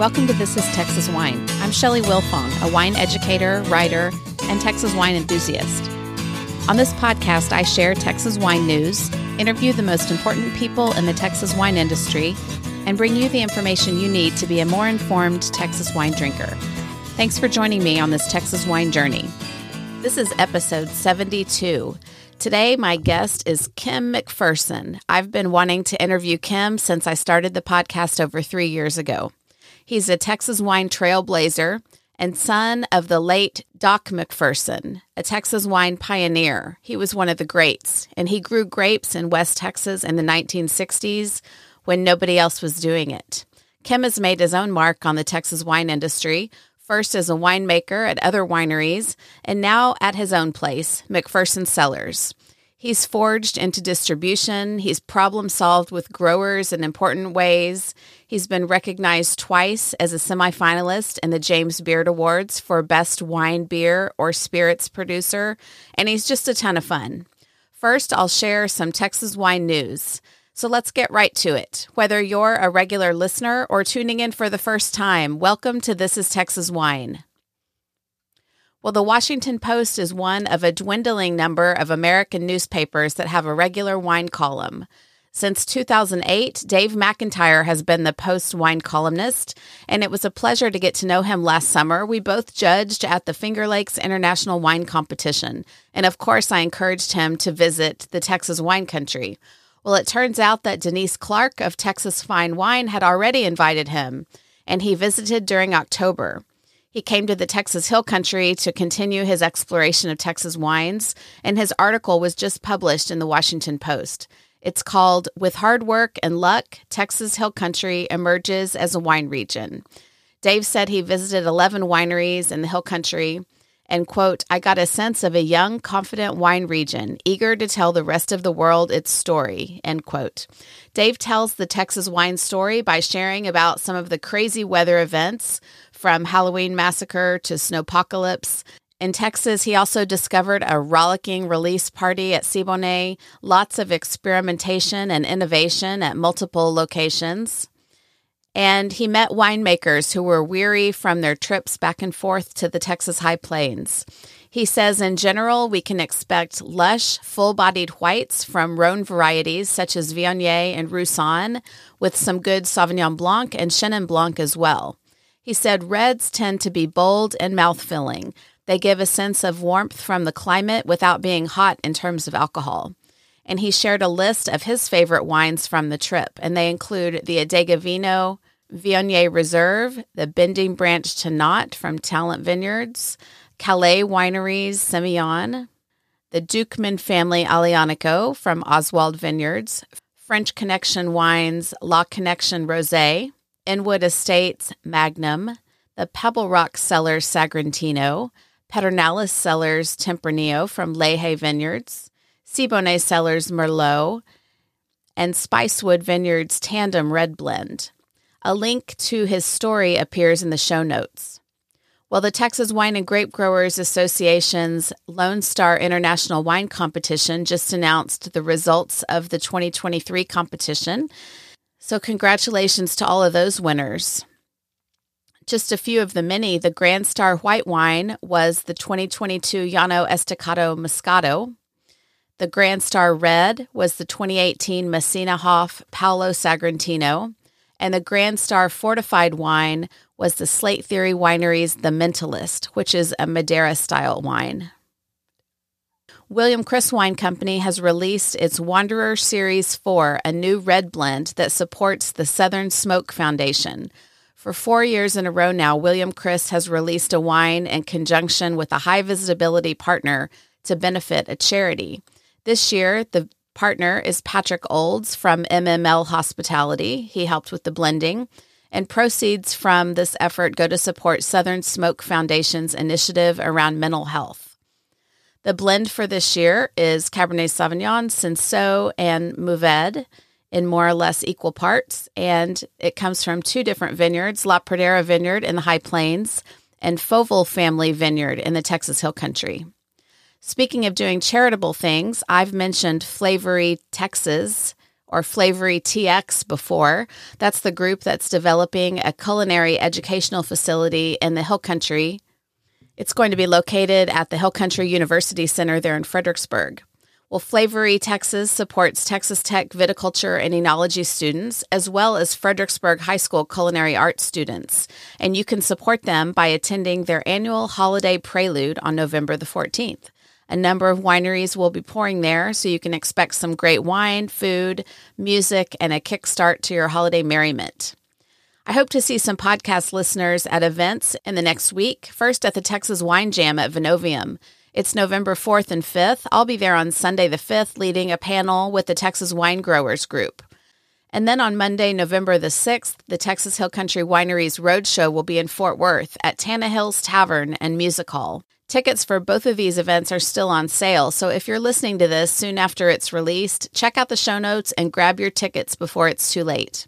Welcome to This is Texas Wine. I'm Shelley Wilfong, a wine educator, writer, and Texas wine enthusiast. On this podcast, I share Texas wine news, interview the most important people in the Texas wine industry, and bring you the information you need to be a more informed Texas wine drinker. Thanks for joining me on this Texas wine journey. This is episode 72. Today, my guest is Kim McPherson. I've been wanting to interview Kim since I started the podcast over three years ago. He's a Texas wine trailblazer and son of the late Doc McPherson, a Texas wine pioneer. He was one of the greats, and he grew grapes in West Texas in the 1960s when nobody else was doing it. Kim has made his own mark on the Texas wine industry first as a winemaker at other wineries, and now at his own place, McPherson Cellars. He's forged into distribution. He's problem solved with growers in important ways. He's been recognized twice as a semifinalist in the James Beard Awards for Best Wine, Beer, or Spirits Producer, and he's just a ton of fun. First, I'll share some Texas wine news. So let's get right to it. Whether you're a regular listener or tuning in for the first time, welcome to This is Texas Wine. Well, the Washington Post is one of a dwindling number of American newspapers that have a regular wine column. Since 2008, Dave McIntyre has been the Post wine columnist, and it was a pleasure to get to know him last summer. We both judged at the Finger Lakes International Wine Competition, and of course, I encouraged him to visit the Texas wine country. Well, it turns out that Denise Clark of Texas Fine Wine had already invited him, and he visited during October. He came to the Texas Hill Country to continue his exploration of Texas wines, and his article was just published in the Washington Post. It's called With Hard Work and Luck, Texas Hill Country Emerges as a Wine Region. Dave said he visited 11 wineries in the Hill Country and quote, I got a sense of a young, confident wine region, eager to tell the rest of the world its story, end quote. Dave tells the Texas wine story by sharing about some of the crazy weather events from Halloween massacre to snowpocalypse. In Texas, he also discovered a rollicking release party at Siboney, lots of experimentation and innovation at multiple locations and he met winemakers who were weary from their trips back and forth to the Texas High Plains. He says, in general, we can expect lush, full bodied whites from Rhone varieties such as Viognier and Roussanne, with some good Sauvignon Blanc and Chenin Blanc as well. He said, reds tend to be bold and mouth filling. They give a sense of warmth from the climate without being hot in terms of alcohol and he shared a list of his favorite wines from the trip, and they include the Adega Vinho, Viognier Reserve, the Bending Branch Tannat from Talent Vineyards, Calais Wineries Semillon, the Duchman Family Aglianico from Oswald Vineyards, French Connection Wines La Connection Rosé, Inwood Estates Magnum, the Pebble Rock Cellars Sagrantino, Pedernales Cellars Tempranillo from Leje Vineyards, Siboney Cellars Merlot, and Spicewood Vineyards Tandem Red Blend. A link to his story appears in the show notes. While the Texas Wine and Grape Growers Association's Lone Star International Wine Competition just announced the results of the 2023 competition. So, congratulations to all of those winners. Just a few of the many, the Grand Star White Wine was the 2022 Llano Estacado Moscato. The Grand Star Red was the 2018 Messina Hof Paolo Sagrantino, and the Grand Star Fortified wine was the Slate Theory Winery's The Mentalist, which is a Madeira style wine. William Chris Wine Company has released its Wanderer Series 4, a new red blend that supports the Southern Smoke Foundation. For four years in a row now, William Chris has released a wine in conjunction with a high visibility partner to benefit a charity. This year, the partner is Patrick Olds from MML Hospitality. He helped with the blending. And proceeds from this effort go to support Southern Smoke Foundation's initiative around mental health. The blend for this year is Cabernet Sauvignon, Cinsault, and Mourvedre in more or less equal parts. And it comes from two different vineyards La Pradera Vineyard in the High Plains and Fauville Family Vineyard in the Texas Hill Country. Speaking of doing charitable things, I've mentioned Flavory Texas or Flavory TX before. That's the group that's developing a culinary educational facility in the Hill Country. It's going to be located at the Hill Country University Center there in Fredericksburg. Well, Flavory Texas supports Texas Tech viticulture and enology students, as well as Fredericksburg High School culinary arts students. And you can support them by attending their annual holiday prelude on November the 14th. A number of wineries will be pouring there, so you can expect some great wine, food, music, and a kickstart to your holiday merriment. I hope to see some podcast listeners at events in the next week. First at the Texas Wine Jam at Vonovium. It's November 4th and 5th. I'll be there on Sunday the 5th leading a panel with the Texas Wine Growers Group. And then on Monday, November the 6th, the Texas Hill Country Wineries Roadshow will be in Fort Worth at Tannahill's Tavern and Music Hall. Tickets for both of these events are still on sale, so if you're listening to this soon after it's released, check out the show notes and grab your tickets before it's too late.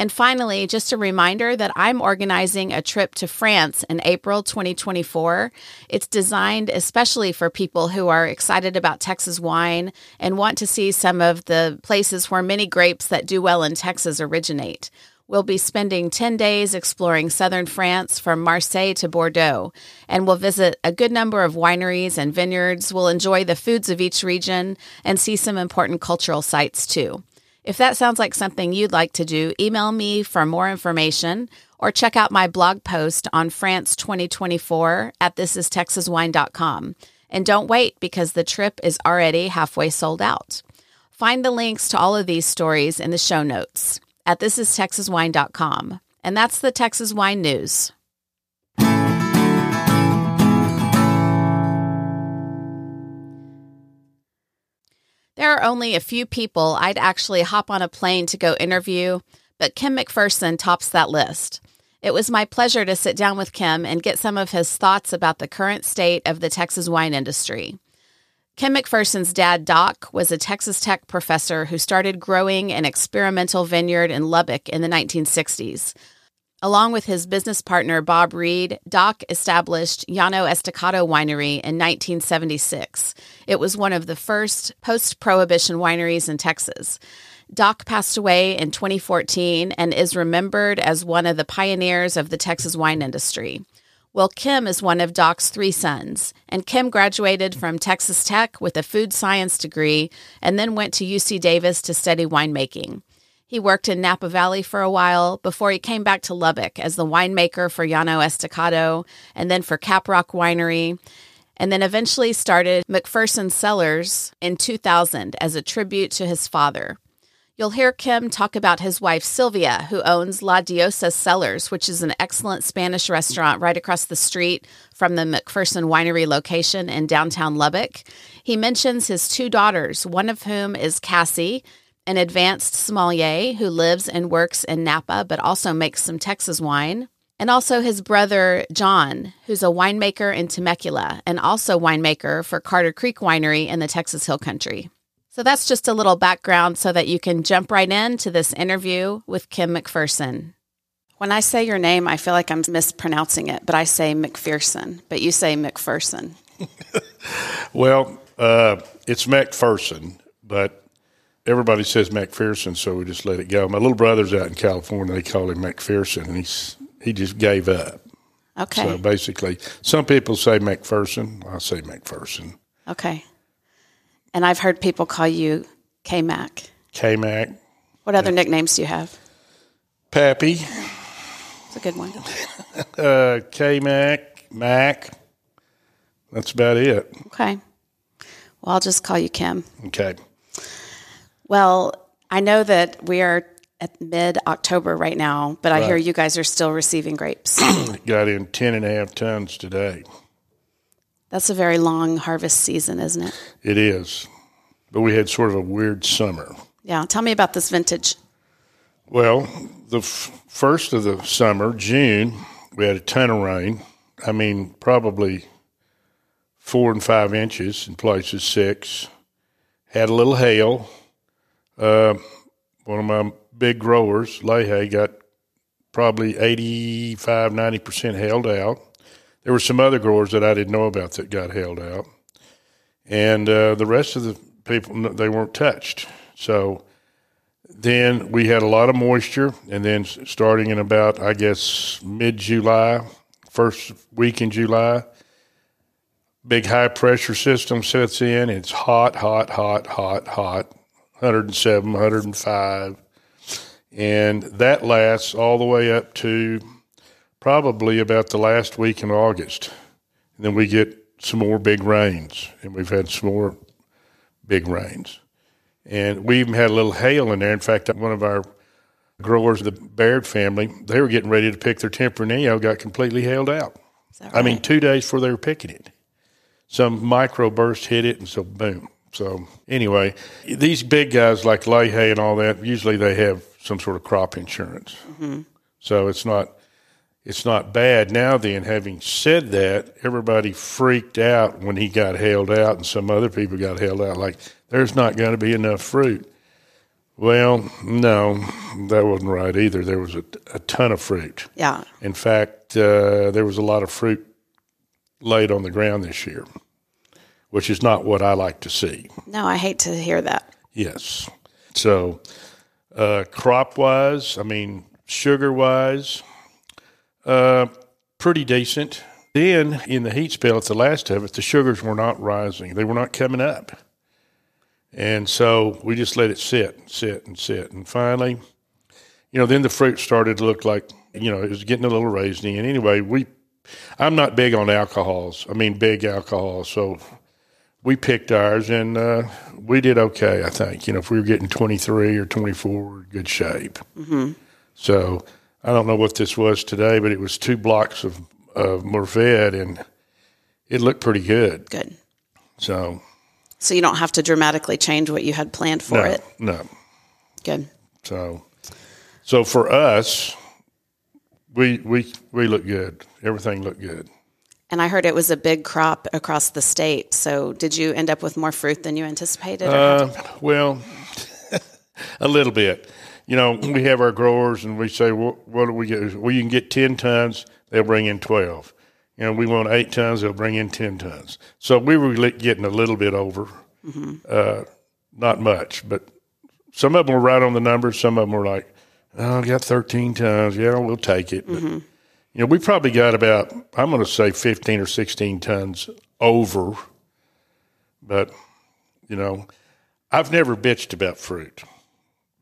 And finally, just a reminder that I'm organizing a trip to France in April 2024. It's designed especially for people who are excited about Texas wine and want to see some of the places where many grapes that do well in Texas originate. We'll be spending 10 days exploring southern France from Marseille to Bordeaux, and we'll visit a good number of wineries and vineyards. We'll enjoy the foods of each region and see some important cultural sites too. If that sounds like something you'd like to do, email me for more information or check out my blog post on France 2024 at thisistexaswine.com. And don't wait because the trip is already halfway sold out. Find the links to all of these stories in the show notes at thisistexaswine.com. And that's the Texas Wine News. There are only a few people I'd actually hop on a plane to go interview, but Kim McPherson tops that list. It was my pleasure to sit down with Kim and get some of his thoughts about the current state of the Texas wine industry. Kim McPherson's dad, Doc, was a Texas Tech professor who started growing an experimental vineyard in Lubbock in the 1960s. Along with his business partner, Bob Reed, Doc established Llano Estacado Winery in 1976. It was one of the first post prohibition wineries in Texas. Doc passed away in 2014 and is remembered as one of the pioneers of the Texas wine industry. Well, Kim is one of Doc's three sons, and Kim graduated from Texas Tech with a food science degree and then went to UC Davis to study winemaking. He worked in Napa Valley for a while before he came back to Lubbock as the winemaker for Llano Estacado and then for Caprock Winery, and then eventually started McPherson Cellars in 2000 as a tribute to his father. You'll hear Kim talk about his wife Sylvia, who owns La Diosa Cellars, which is an excellent Spanish restaurant right across the street from the McPherson Winery location in downtown Lubbock. He mentions his two daughters, one of whom is Cassie, an advanced sommelier who lives and works in Napa but also makes some Texas wine. And also his brother John, who's a winemaker in Temecula and also winemaker for Carter Creek Winery in the Texas Hill Country. So that's just a little background so that you can jump right into this interview with Kim McPherson. When I say your name, I feel like I'm mispronouncing it, but I say McPherson, but you say McPherson. well, uh, it's McPherson, but everybody says McPherson, so we just let it go. My little brother's out in California; they call him McPherson, and he's he just gave up. Okay. So basically, some people say McPherson. I say McPherson. Okay. And I've heard people call you K Mac. K Mac. What other yeah. nicknames do you have? Pappy. It's a good one. uh, K Mac, Mac. That's about it. Okay. Well, I'll just call you Kim. Okay. Well, I know that we are at mid October right now, but right. I hear you guys are still receiving grapes. Got in 10 and a half tons today. That's a very long harvest season, isn't it? It is. But we had sort of a weird summer. Yeah. Tell me about this vintage. Well, the f- first of the summer, June, we had a ton of rain. I mean, probably four and five inches in places, six. Had a little hail. Uh, one of my big growers, Leahy, got probably 85, 90% held out. There were some other growers that I didn't know about that got held out, and uh, the rest of the people they weren't touched. So then we had a lot of moisture, and then starting in about I guess mid July, first week in July, big high pressure system sets in. It's hot, hot, hot, hot, hot, 107, 105, and that lasts all the way up to probably about the last week in August. And then we get some more big rains, and we've had some more big rains. And we even had a little hail in there. In fact, one of our growers, the Baird family, they were getting ready to pick their Tempranillo, got completely hailed out. Right? I mean, two days before they were picking it. Some microburst hit it, and so boom. So anyway, these big guys like Leahy and all that, usually they have some sort of crop insurance. Mm-hmm. So it's not it's not bad. Now then, having said that, everybody freaked out when he got hailed out, and some other people got hailed out. Like there's not going to be enough fruit. Well, no, that wasn't right either. There was a, a ton of fruit. Yeah. In fact, uh, there was a lot of fruit laid on the ground this year, which is not what I like to see. No, I hate to hear that. Yes. So, uh, crop wise, I mean, sugar wise, uh, pretty decent. Then in the heat spell at the last of it, the sugars were not rising; they were not coming up. And so we just let it sit, and sit, and sit. And finally, you know, then the fruit started to look like, you know, it was getting a little raisiny. And anyway, we, I'm not big on alcohols. I mean, big alcohol. So we picked ours and uh, we did okay, I think. You know, if we were getting 23 or 24, good shape. Mm-hmm. So I don't know what this was today, but it was two blocks of, of Mourvedre and it looked pretty good. Good. So So you don't have to dramatically change what you had planned for no, it. no. Good. So, so for us, we we we look good. Everything looked good. And I heard it was a big crop across the state. So did you end up with more fruit than you anticipated? Uh, well, a little bit. You know, we have our growers, and we say, well, "What do we get? Well, you can get ten tons. They'll bring in twelve. You know, we want eight tons. They'll bring in ten tons. So we were getting a little bit over, uh, not much, but some of them were right on the numbers. Some of them were like, "Oh, I got thirteen tons. Yeah, we'll take it." But, you know, we probably got about I'm going to say fifteen or sixteen tons over, but you know, I've never bitched about fruit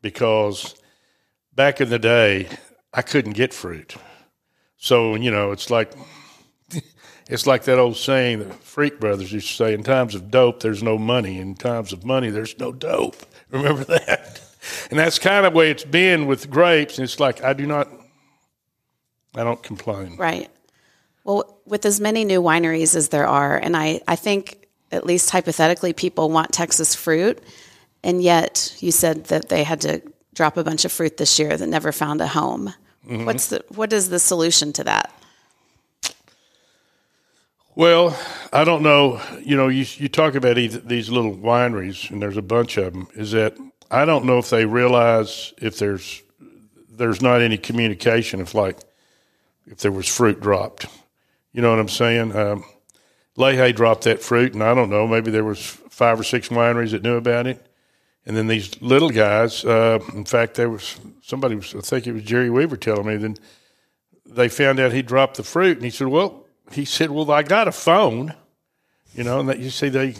because back in the day, I couldn't get fruit. So, you know, it's like it's like that old saying that Freak Brothers used to say, in times of dope, there's no money. In times of money, there's no dope. Remember that? And that's kind of the way it's been with grapes. And it's like, I do not, I don't complain. Right. Well, with as many new wineries as there are, and I, I think, at least hypothetically, people want Texas fruit, and yet you said that they had to drop a bunch of fruit this year that never found a home. Mm-hmm. What's the what is the solution to that? Well, I don't know. You know, you you talk about these, these little wineries, and there's a bunch of them. Is that I don't know if they realize if there's there's not any communication if like if there was fruit dropped. You know what I'm saying? Um, Leahy dropped that fruit, and I don't know. Maybe there was five or six wineries that knew about it, and then these little guys. Uh, in fact, there was somebody was I think it was Jerry Weaver telling me. Then they found out he dropped the fruit, and he said, "Well." he said, "Well, I got a phone, you know." And that you see, they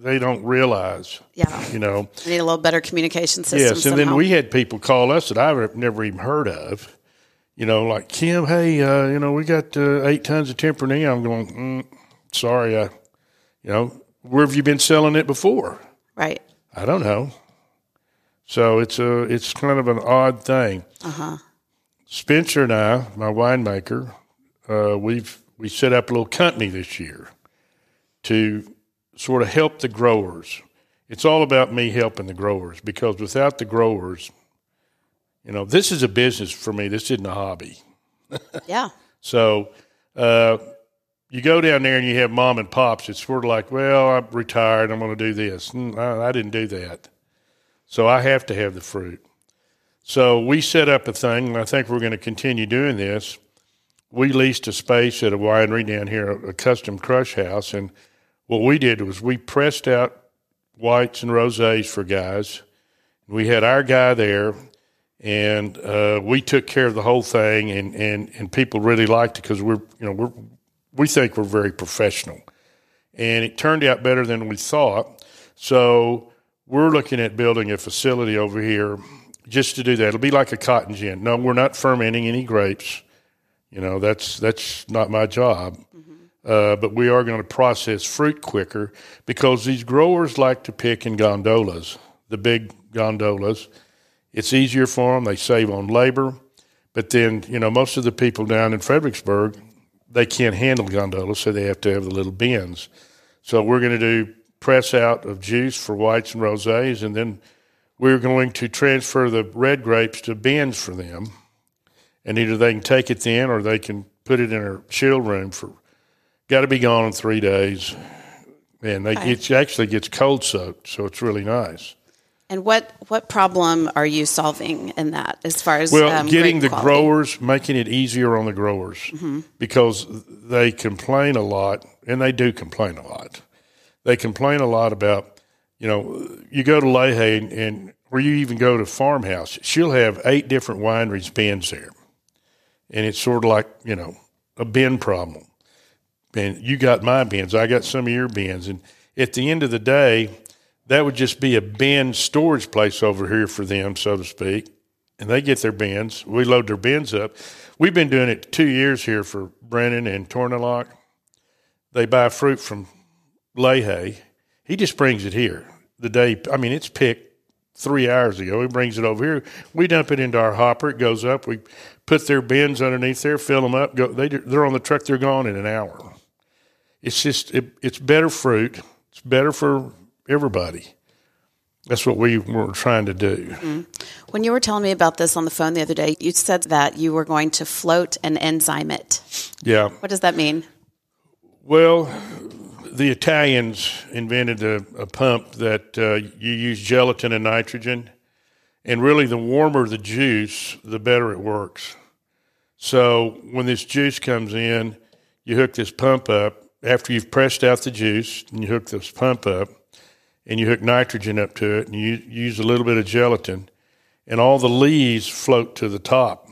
they don't realize, Yeah. you know. Need a little better communication system. Yes, and then we had people call us that I've never even heard of, you know, like Kim. Hey, uh, you know, we got uh, eight tons of Tempranillo. I'm going. Mm, sorry, I, you know, where have you been selling it before? right. I don't know. So it's a it's kind of an odd thing. Uh-huh. Spencer and I, my winemaker, uh, we've we set up a little company this year to sort of help the growers. It's all about me helping the growers because without the growers, you know, this is a business for me. This isn't a hobby. Yeah. So uh, you go down there and you have mom and pops. It's sort of like, well, I'm retired. I'm going to do this. Mm, I, I didn't do that. So I have to have the fruit. So we set up a thing, and I think we're going to continue doing this. We leased a space at a winery down here, a custom crush house, and what we did was we pressed out whites and rosés for guys, We had our guy there, and uh, we took care of the whole thing, and, and, and people really liked it because we're you know we're we think we're very professional, and it turned out better than we thought. So we're looking at building a facility over here just to do that. It'll be like a cotton gin. No, we're not fermenting any grapes. You know, that's that's not my job. Uh, but we are going to process fruit quicker because these growers like to pick in gondolas, the big gondolas. It's easier for them. They save on labor. But then, you know, most of the people down in Fredericksburg, they can't handle gondolas, so they have to have the little bins. So we're going to do press out of juice for whites and rosés, and then we're going to transfer the red grapes to bins for them. And either they can take it then or they can put it in a chill room for got to be gone in three days. And they, it actually gets cold soaked, so it's really nice. And what what problem are you solving in that, as far as Well, um, getting the quality? growers, making it easier on the growers because they complain a lot, and they do complain a lot. They complain a lot about, you know, you go to Leahy and, and or you even go to farmhouse, she'll have eight different wineries bins there, and it's sort of like you know a bin problem. And you got my bins, I got some of your bins, and at the end of the day, that would just be a bin storage place over here for them, so to speak. And they get their bins. We load their bins up. We've been doing it two years here for Brennan and Tornalock. They buy fruit from Leahy. He just brings it here the day. I mean, it's picked three hours ago. He brings it over here. We dump it into our hopper. It goes up. We put their bins underneath there, fill them up. Go. They they're on the truck. They're gone in an hour. It's just it, it's better fruit. It's better for everybody. That's what we were trying to do. When you were telling me about this on the phone the other day, you said that you were going to float and enzyme it. Yeah. What does that mean? Well, the Italians invented a, a pump that uh, you use gelatin and nitrogen, and really, the warmer the juice, the better it works. So when this juice comes in, you hook this pump up. After you've pressed out the juice, and you hook this pump up, and you hook nitrogen up to it, and you use a little bit of gelatin, and all the leaves float to the top.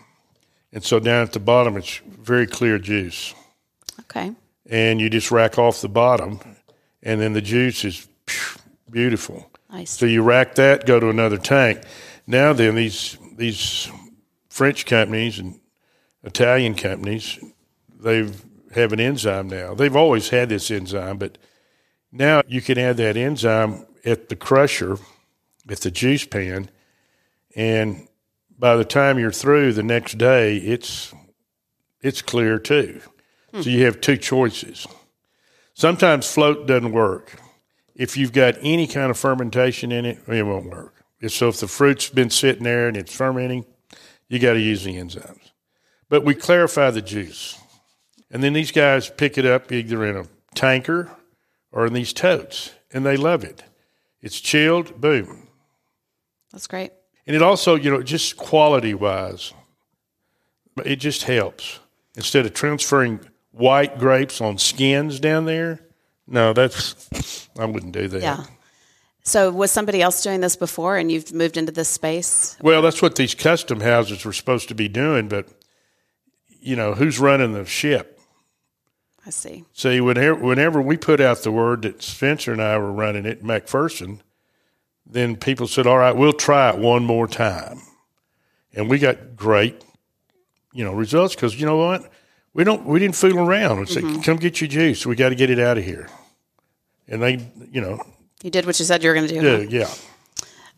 And so down at the bottom, it's very clear juice Okay. and you just rack off the bottom, and then the juice is beautiful. Nice. So you rack that, go to another tank. Now then, these these French companies and Italian companies, they have an enzyme now. They've always had this enzyme, but now you can add that enzyme at the crusher, at the juice pan, and by the time you're through the next day, it's it's clear too. So you have two choices. Sometimes float doesn't work. If you've got any kind of fermentation in it, it won't work. So if the fruit's been sitting there and it's fermenting, you got to use the enzymes. But we clarify the juice. And then these guys pick it up either in a tanker or in these totes, and they love it. It's chilled, boom. That's great. And it also, you know, just quality wise, it just helps. Instead of transferring white grapes on skins down there, no, that's, I wouldn't do that. Yeah. So was somebody else doing this before and you've moved into this space? Well, that's what these custom houses were supposed to be doing, but, you know, who's running the ship? I see. See, whenever, whenever we put out the word that Spencer and I were running it, McPherson, then people said, all right, we'll try it one more time. And we got great, you know, results because you know what? We don't, we didn't fool around. We said, mm-hmm. come get your juice. We got to get it out of here. And they, you know, You did what you said you were going to do. huh? do, yeah.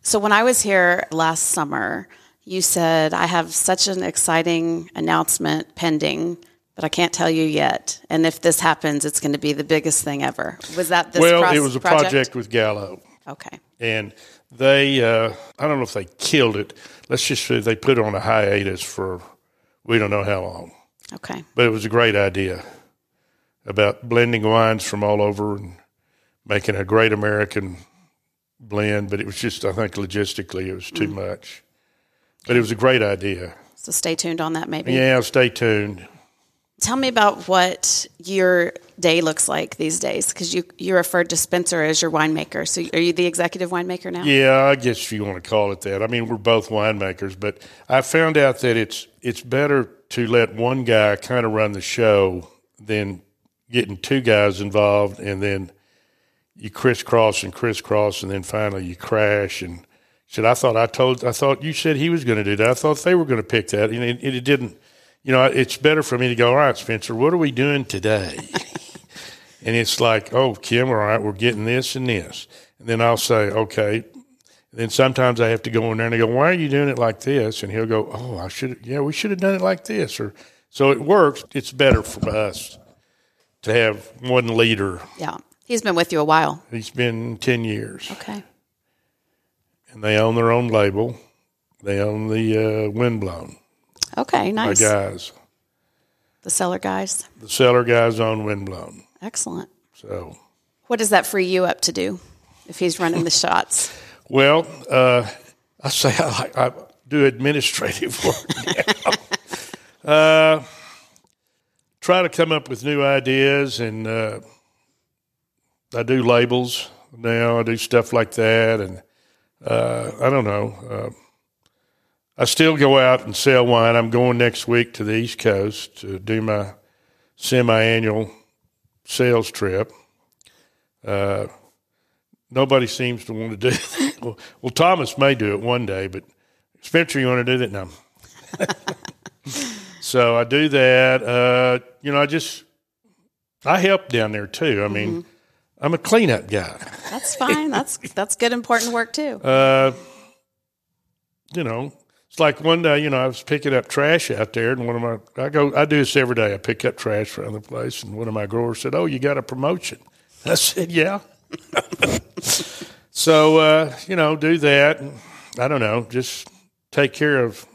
So when I was here last summer, you said I have such an exciting announcement pending, but I can't tell you yet. And if this happens, it's going to be the biggest thing ever. Was that this? well, pros- it was a project with Gallo. Okay. and they uh, I don't know if they killed it. Let's just say they put it on a hiatus for we don't know how long. Okay. But it was a great idea about blending wines from all over and making a great American blend. But it was just I think logistically it was too much. But it was a great idea. So stay tuned on that. Maybe. Yeah, stay tuned. Tell me about what your day looks like these days, because you you referred to Spencer as your winemaker. So are you the executive winemaker now? Yeah, I guess if you want to call it that. I mean, we're both winemakers, but I found out that it's it's better to let one guy kind of run the show than getting two guys involved and then you crisscross and crisscross and then finally you crash and said I thought I told I thought you said he was going to do that. I thought they were going to pick that and it, it didn't. You know, it's better for me to go. All right, Spencer, what are we doing today? and it's like, oh, Kim, all right, we're getting this and this, and then I'll say, okay. And then sometimes I have to go in there and I go, why are you doing it like this? And he'll go, oh, I should, yeah, we should have done it like this, or so it works. It's better for us to have one leader. Yeah. He's been with you a while. He's been 10 years. Okay. And they own their own label. They own the uh, Windblown. Okay, nice. My guys. The cellar guys. The cellar guys on Windblown. Excellent. So. What does that free you up to do if he's running the shots? Well, uh, I say I, I, do administrative work now. uh, try to come up with new ideas and uh, I do labels now. I do stuff like that, and uh, I don't know. I still go out and sell wine. I'm going next week to the East Coast to do my semi-annual sales trip. Uh, nobody seems to want to do that. Well, well, Thomas may do it one day, but Spencer, you want to do that? No. so I do that. Uh, you know, I just I help down there too. I mean, mm-hmm. I'm a cleanup guy. That's fine. that's that's good, important work too. Uh, you know, it's like one day, you know, I was picking up trash out there, and one of my I go I do this every day. I pick up trash around the place, and one of my growers said, "Oh, you got a promotion?" I said, "Yeah." so uh, you know, do that. And, I don't know, just take care of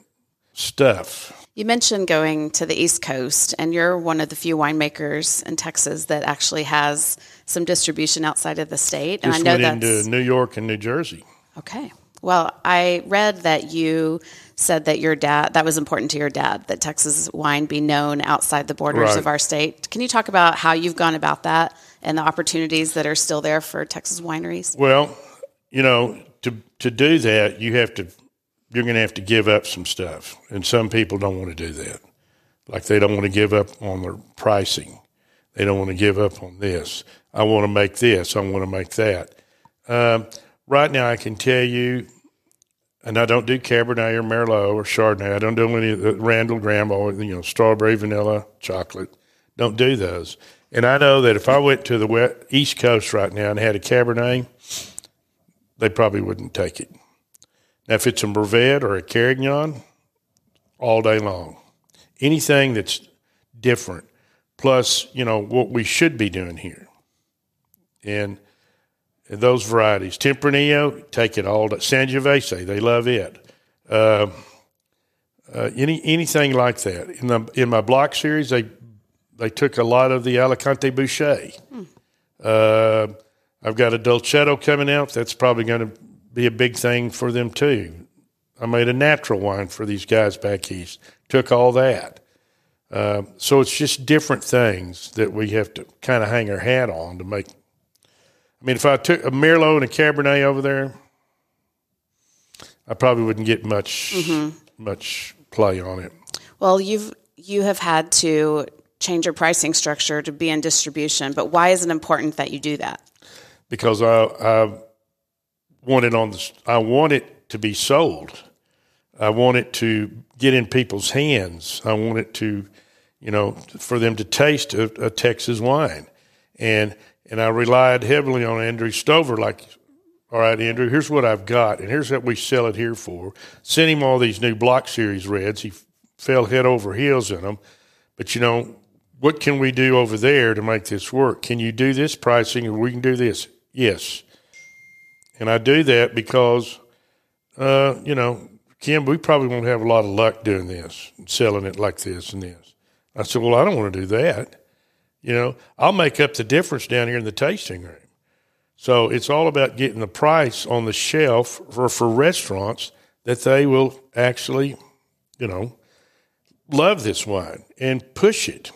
stuff. You mentioned going to the East Coast, and you're one of the few winemakers in Texas that actually has some distribution outside of the state. And I know went that's into New York and New Jersey. Okay. Well, I read that you said that your dad that was important to your dad that Texas wine be known outside the borders right. of our state. Can you talk about how you've gone about that and the opportunities that are still there for Texas wineries? Well, you know, to to do that, you have to you're going to have to give up some stuff. And some people don't want to do that. Like they don't want to give up on their pricing. They don't want to give up on this. I want to make this. I want to make that. Um, right now, I can tell you, and I don't do Cabernet or Merlot or Chardonnay. I don't do any of the Randall Graham or, you know, strawberry, vanilla, chocolate. Don't do those. And I know that if I went to the East Coast right now and had a Cabernet, they probably wouldn't take it. Now, if it's a Mourvedre or a Carignan, all day long. Anything that's different, plus, you know, what we should be doing here. And those varieties. Tempranillo, take it all. Sangiovese, they love it. Uh, uh, any anything like that. In the in my block series, they they took a lot of the Alicante Bouschet. Hmm. Uh, I've got a Dolcetto coming out. That's probably going to be a big thing for them too. I made a natural wine for these guys back east. Took all that. Uh, so it's just different things that we have to kind of hang our hat on to make. I mean, if I took a Merlot and a Cabernet over there, I probably wouldn't get much mm-hmm. much play on it. Well, you've you have had to change your pricing structure to be in distribution, but why is it important that you do that? Because I, I want it on the, I want it to be sold. I want it to get in people's hands. I want it to, you know, for them to taste a, a Texas wine. And, and I relied heavily on Andrew Stover, like, all right, Andrew, here's what I've got, and here's what we sell it here for. Sent him all these new block series reds. He fell head over heels in them. But, you know, what can we do over there to make this work? Can you do this pricing or we can do this? Yes. And I do that because, uh, you know, Kim, we probably won't have a lot of luck doing this, selling it like this and this. I said, well, I don't want to do that. You know, I'll make up the difference down here in the tasting room. So it's all about getting the price on the shelf for, for restaurants that they will actually, you know, love this wine and push it.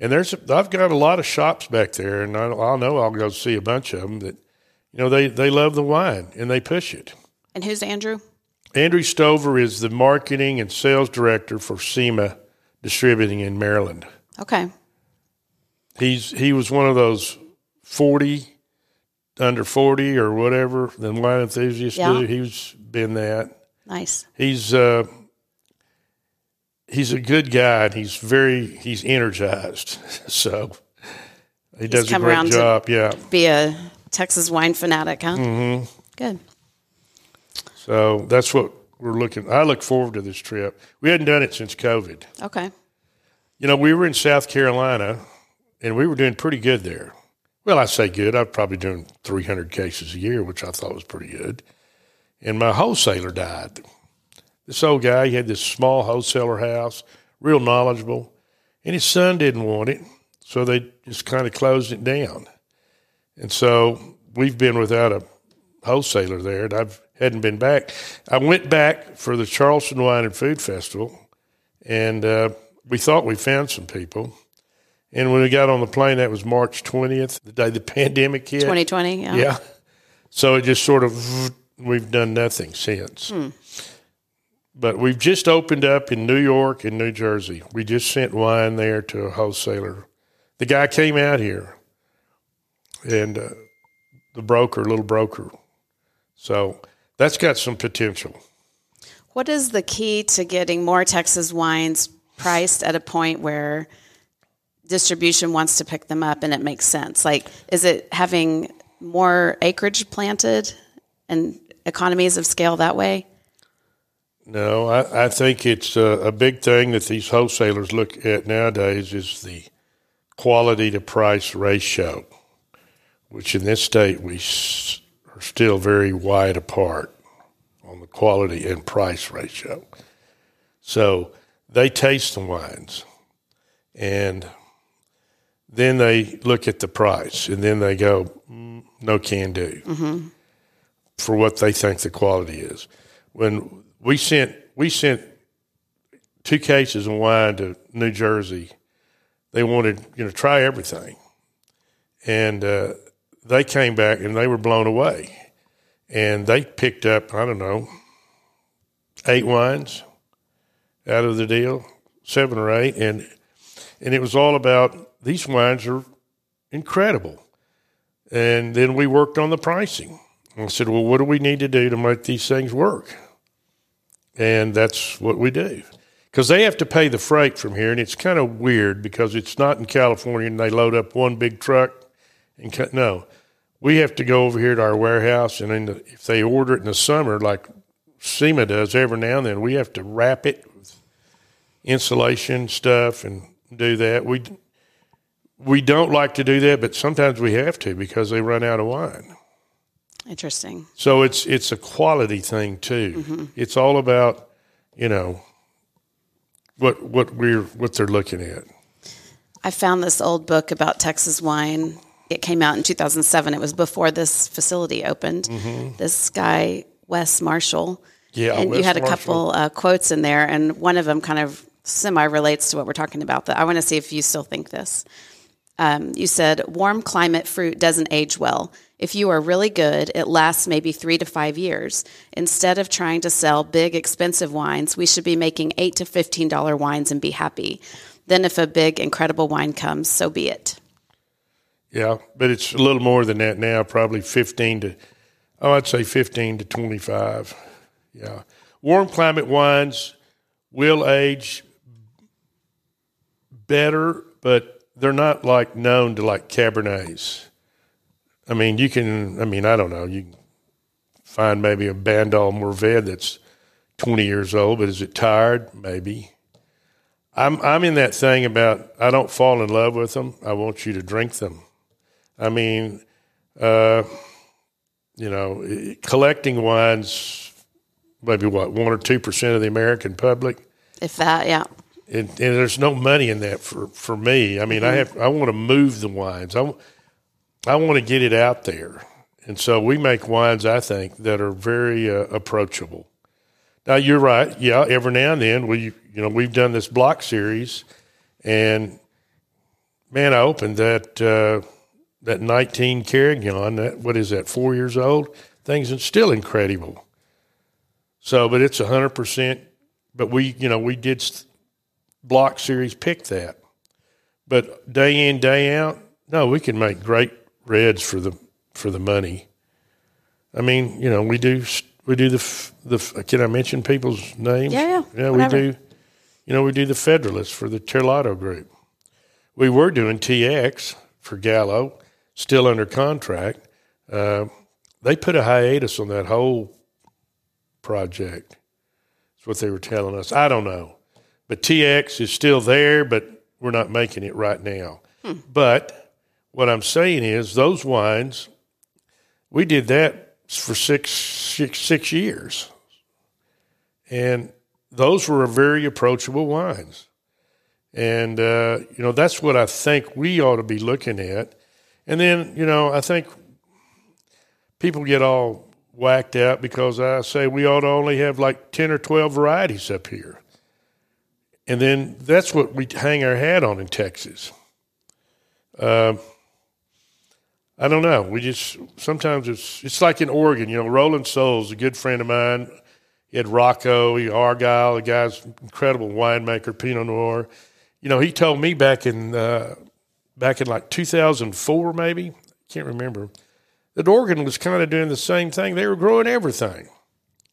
And there's I've got a lot of shops back there, and I, I know I'll go see a bunch of them that you know they they love the wine and they push it. And who's Andrew? Andrew Stover is the marketing and sales director for Siema Distributing in Maryland. Okay. He's he was one of those forty under forty or whatever the wine enthusiasts Yeah. do. He's been that. Nice. He's uh, he's a good guy and he's very he's energized. So he does a great around to- job. yeah. Be a Texas wine fanatic, huh? Mm-hmm. Good. So that's what we're looking. I look forward to this trip. We hadn't done it since COVID. Okay. You know, we were in South Carolina and we were doing pretty good there. Well, I say good. I'm probably doing 300 cases a year, which I thought was pretty good. And my wholesaler died. This old guy, he had this small wholesaler house, real knowledgeable, and his son didn't want it. So they just kind of closed it down. And so we've been without a wholesaler there, and I've hadn't been back. I went back for the Charleston Wine and Food Festival, and uh, we thought we found some people. And when we got on the plane, that was March 20th, the day the pandemic hit. 2020. Yeah. Yeah. So it just sort of, we've done nothing since. But we've just opened up in New York and New Jersey. We just sent wine there to a wholesaler. The guy came out here and uh, the broker, little broker. So that's got some potential. What is the key to getting more Texas wines priced at a point where distribution wants to pick them up and it makes sense? Like, is it having more acreage planted and economies of scale that way? No, I, I think it's a, a big thing that these wholesalers look at nowadays is the quality to price ratio, which in this state we s- are still very wide apart on the quality and price ratio. So they taste the wines and then they look at the price and then they go, mm, no can do. For what they think the quality is. When we sent we sent two cases of wine to New Jersey, they wanted you know try everything, and uh, they came back and they were blown away, and they picked up I don't know eight wines out of the deal, seven or eight, and and it was all about these wines are incredible. And then we worked on the pricing. I said, well, what do we need to do to make these things work? And that's what we do. Because they have to pay the freight from here, and it's kind of weird because it's not in California and they load up one big truck and cut. No, we have to go over here to our warehouse, and then the, if they order it in the summer, like Siema does every now and then, we have to wrap it with insulation stuff and do that. We we don't like to do that, but sometimes we have to because they run out of wine. Interesting. So it's it's a quality thing too. It's all about you know what what we're what they're looking at. I found this old book about Texas wine. It came out in 2007. It was before this facility opened. This guy, Wes Marshall. Yeah, and Wes you had a Marshall. couple uh, quotes in there, and one of them kind of semi relates to what we're talking about. That I want to see if you still think this. Um, you said warm climate fruit doesn't age well. If you are really good, it lasts maybe three to five years. Instead of trying to sell big, expensive wines, we should be making eight to fifteen dollar wines and be happy. Then, if a big, incredible wine comes, so be it. Yeah, but it's a little more than that now. Probably fifteen to oh, I'd say fifteen to twenty five. Yeah, warm climate wines will age better, but they're not like known to like Cabernets. I mean, you can. I mean, I don't know. You find maybe a Bandol Mourvèdre that's twenty years old, but is it tired? Maybe. I'm I'm in that thing about I don't fall in love with them. I want you to drink them. I mean, uh, you know, collecting wines, maybe what one or two percent of the American public If that, yeah. And, and there's no money in that for, for me. I mean, I have I want to move the wines. I, I want to get it out there, and so we make wines. I think that are very uh, approachable. Now you're right. Yeah, every now and then we you know we've done this block series, and man, I opened that uh, that 19 Carignan. That what is that? Four years old. Things are still incredible. So, but it's hundred percent. But we, you know, we did block series pick that. But day in day out, no, we can make great reds for the for the money. I mean, you know, we do we do the the. Can I mention people's names? Yeah, yeah. Yeah, whatever. we do. You know, we do the Federalists for the Terlato Group. We were doing TX for Gallo, still under contract. Uh, they put a hiatus on that whole project. That's what they were telling us. I don't know, but TX is still there, but we're not making it right now. But what I'm saying is, those wines, we did that for six six six years, and those were very approachable wines. And, uh, you know, that's what I think we ought to be looking at. And then, you know, I think people get all whacked out because I say we ought to only have like 10 or 12 varieties up here. And then that's what we hang our hat on in Texas. Uh, I don't know. We just sometimes it's it's like in Oregon. You know, Rollin Soles, a good friend of mine. He had ROCO, he Argyle, the guy's incredible winemaker, Pinot Noir. You know, he told me back in uh, back in like 2004, maybe can't remember, that Oregon was kind of doing the same thing. They were growing everything,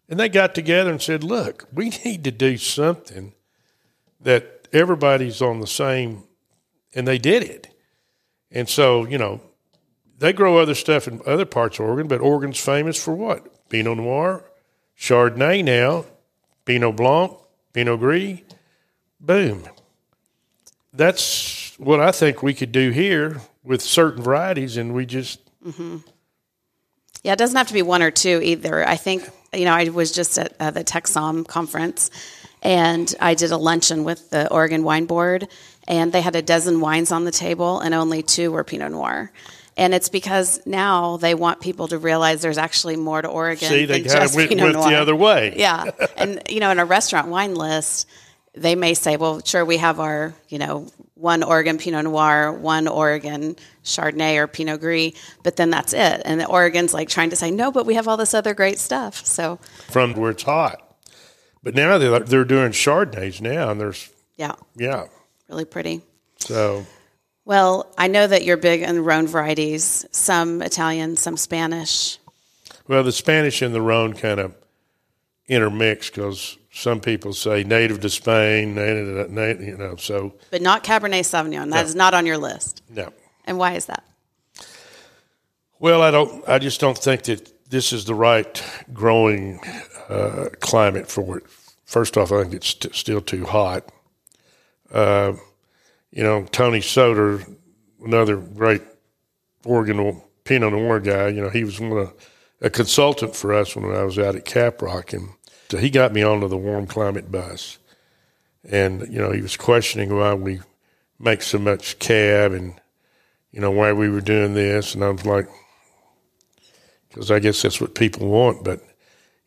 and they got together and said, "Look, we need to do something that everybody's on the same," and they did it. And so, you know, they grow other stuff in other parts of Oregon, but Oregon's famous for what? Pinot Noir, Chardonnay now, Pinot Blanc, Pinot Gris. Boom. That's what I think we could do here with certain varieties, and we just Mm-hmm. Yeah, it doesn't have to be one or two either. I think, you know, I was just at uh, the TEXSOM conference and I did a luncheon with the Oregon Wine Board, and they had a dozen wines on the table, and only two were Pinot Noir. And it's because now they want people to realize there's actually more to Oregon see they kind of went, went the other way. Yeah. And, you know, in a restaurant wine list, they may say, well, sure, we have our, you know, one Oregon Pinot Noir, one Oregon Chardonnay or Pinot Gris, but then that's it. And the Oregon's like trying to say, no, but we have all this other great stuff. So, From where it's hot. But now they're, they're doing Chardonnays now, and there's, yeah, yeah. really pretty. So, Well, I know that you're big in Rhone varieties, some Italian, some Spanish. well, the Spanish and the Rhone kind of intermix because some people say native to Spain, native, native, you know, so But not Cabernet Sauvignon. That is not on your list. no. And why is that? Well, I don't. I just don't think that this is the right growing uh, climate for it. First off, I think it's st- still too hot. Uh, you know, Tony Soter, another great Oregon Pinot Noir guy. You know, he was one of a consultant for us when I was out at Caprock, and so he got me onto the warm climate bus. And you know, he was questioning why we make so much cab and you know why we were doing this, and I was like, because I guess that's what people want, but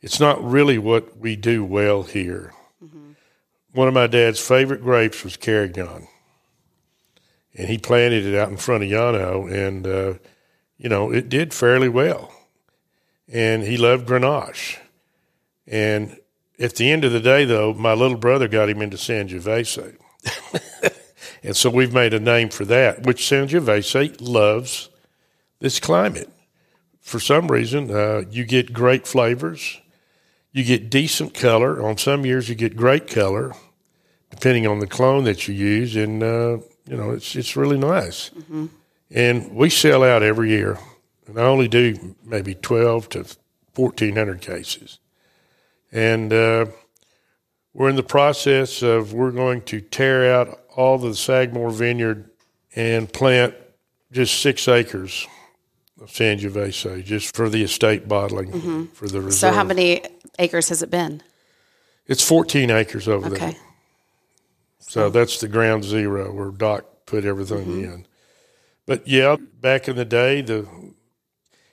it's not really what we do well here. One of my dad's favorite grapes was Carignan, and he planted it out in front of Llano, and uh, you know it did fairly well. And he loved Grenache, and at the end of the day, though, my little brother got him into San Sangiovese. and so we've made a name for that, which San Sangiovese loves this climate for some reason, uh, you get great flavors. You get decent color. On some years, you get great color, depending on the clone that you use, and uh, you know it's it's really nice. And we sell out every year, and I only do maybe twelve to fourteen hundred cases. And uh, we're in the process of we're going to tear out all the Sagmore vineyard and plant just six acres of Sangiovese just for the estate bottling for the reserve. So, how many acres has it been? It's 14 acres over there. Okay. So that's the ground zero where Doc put everything Mm-hmm. in. But yeah, back in the day, the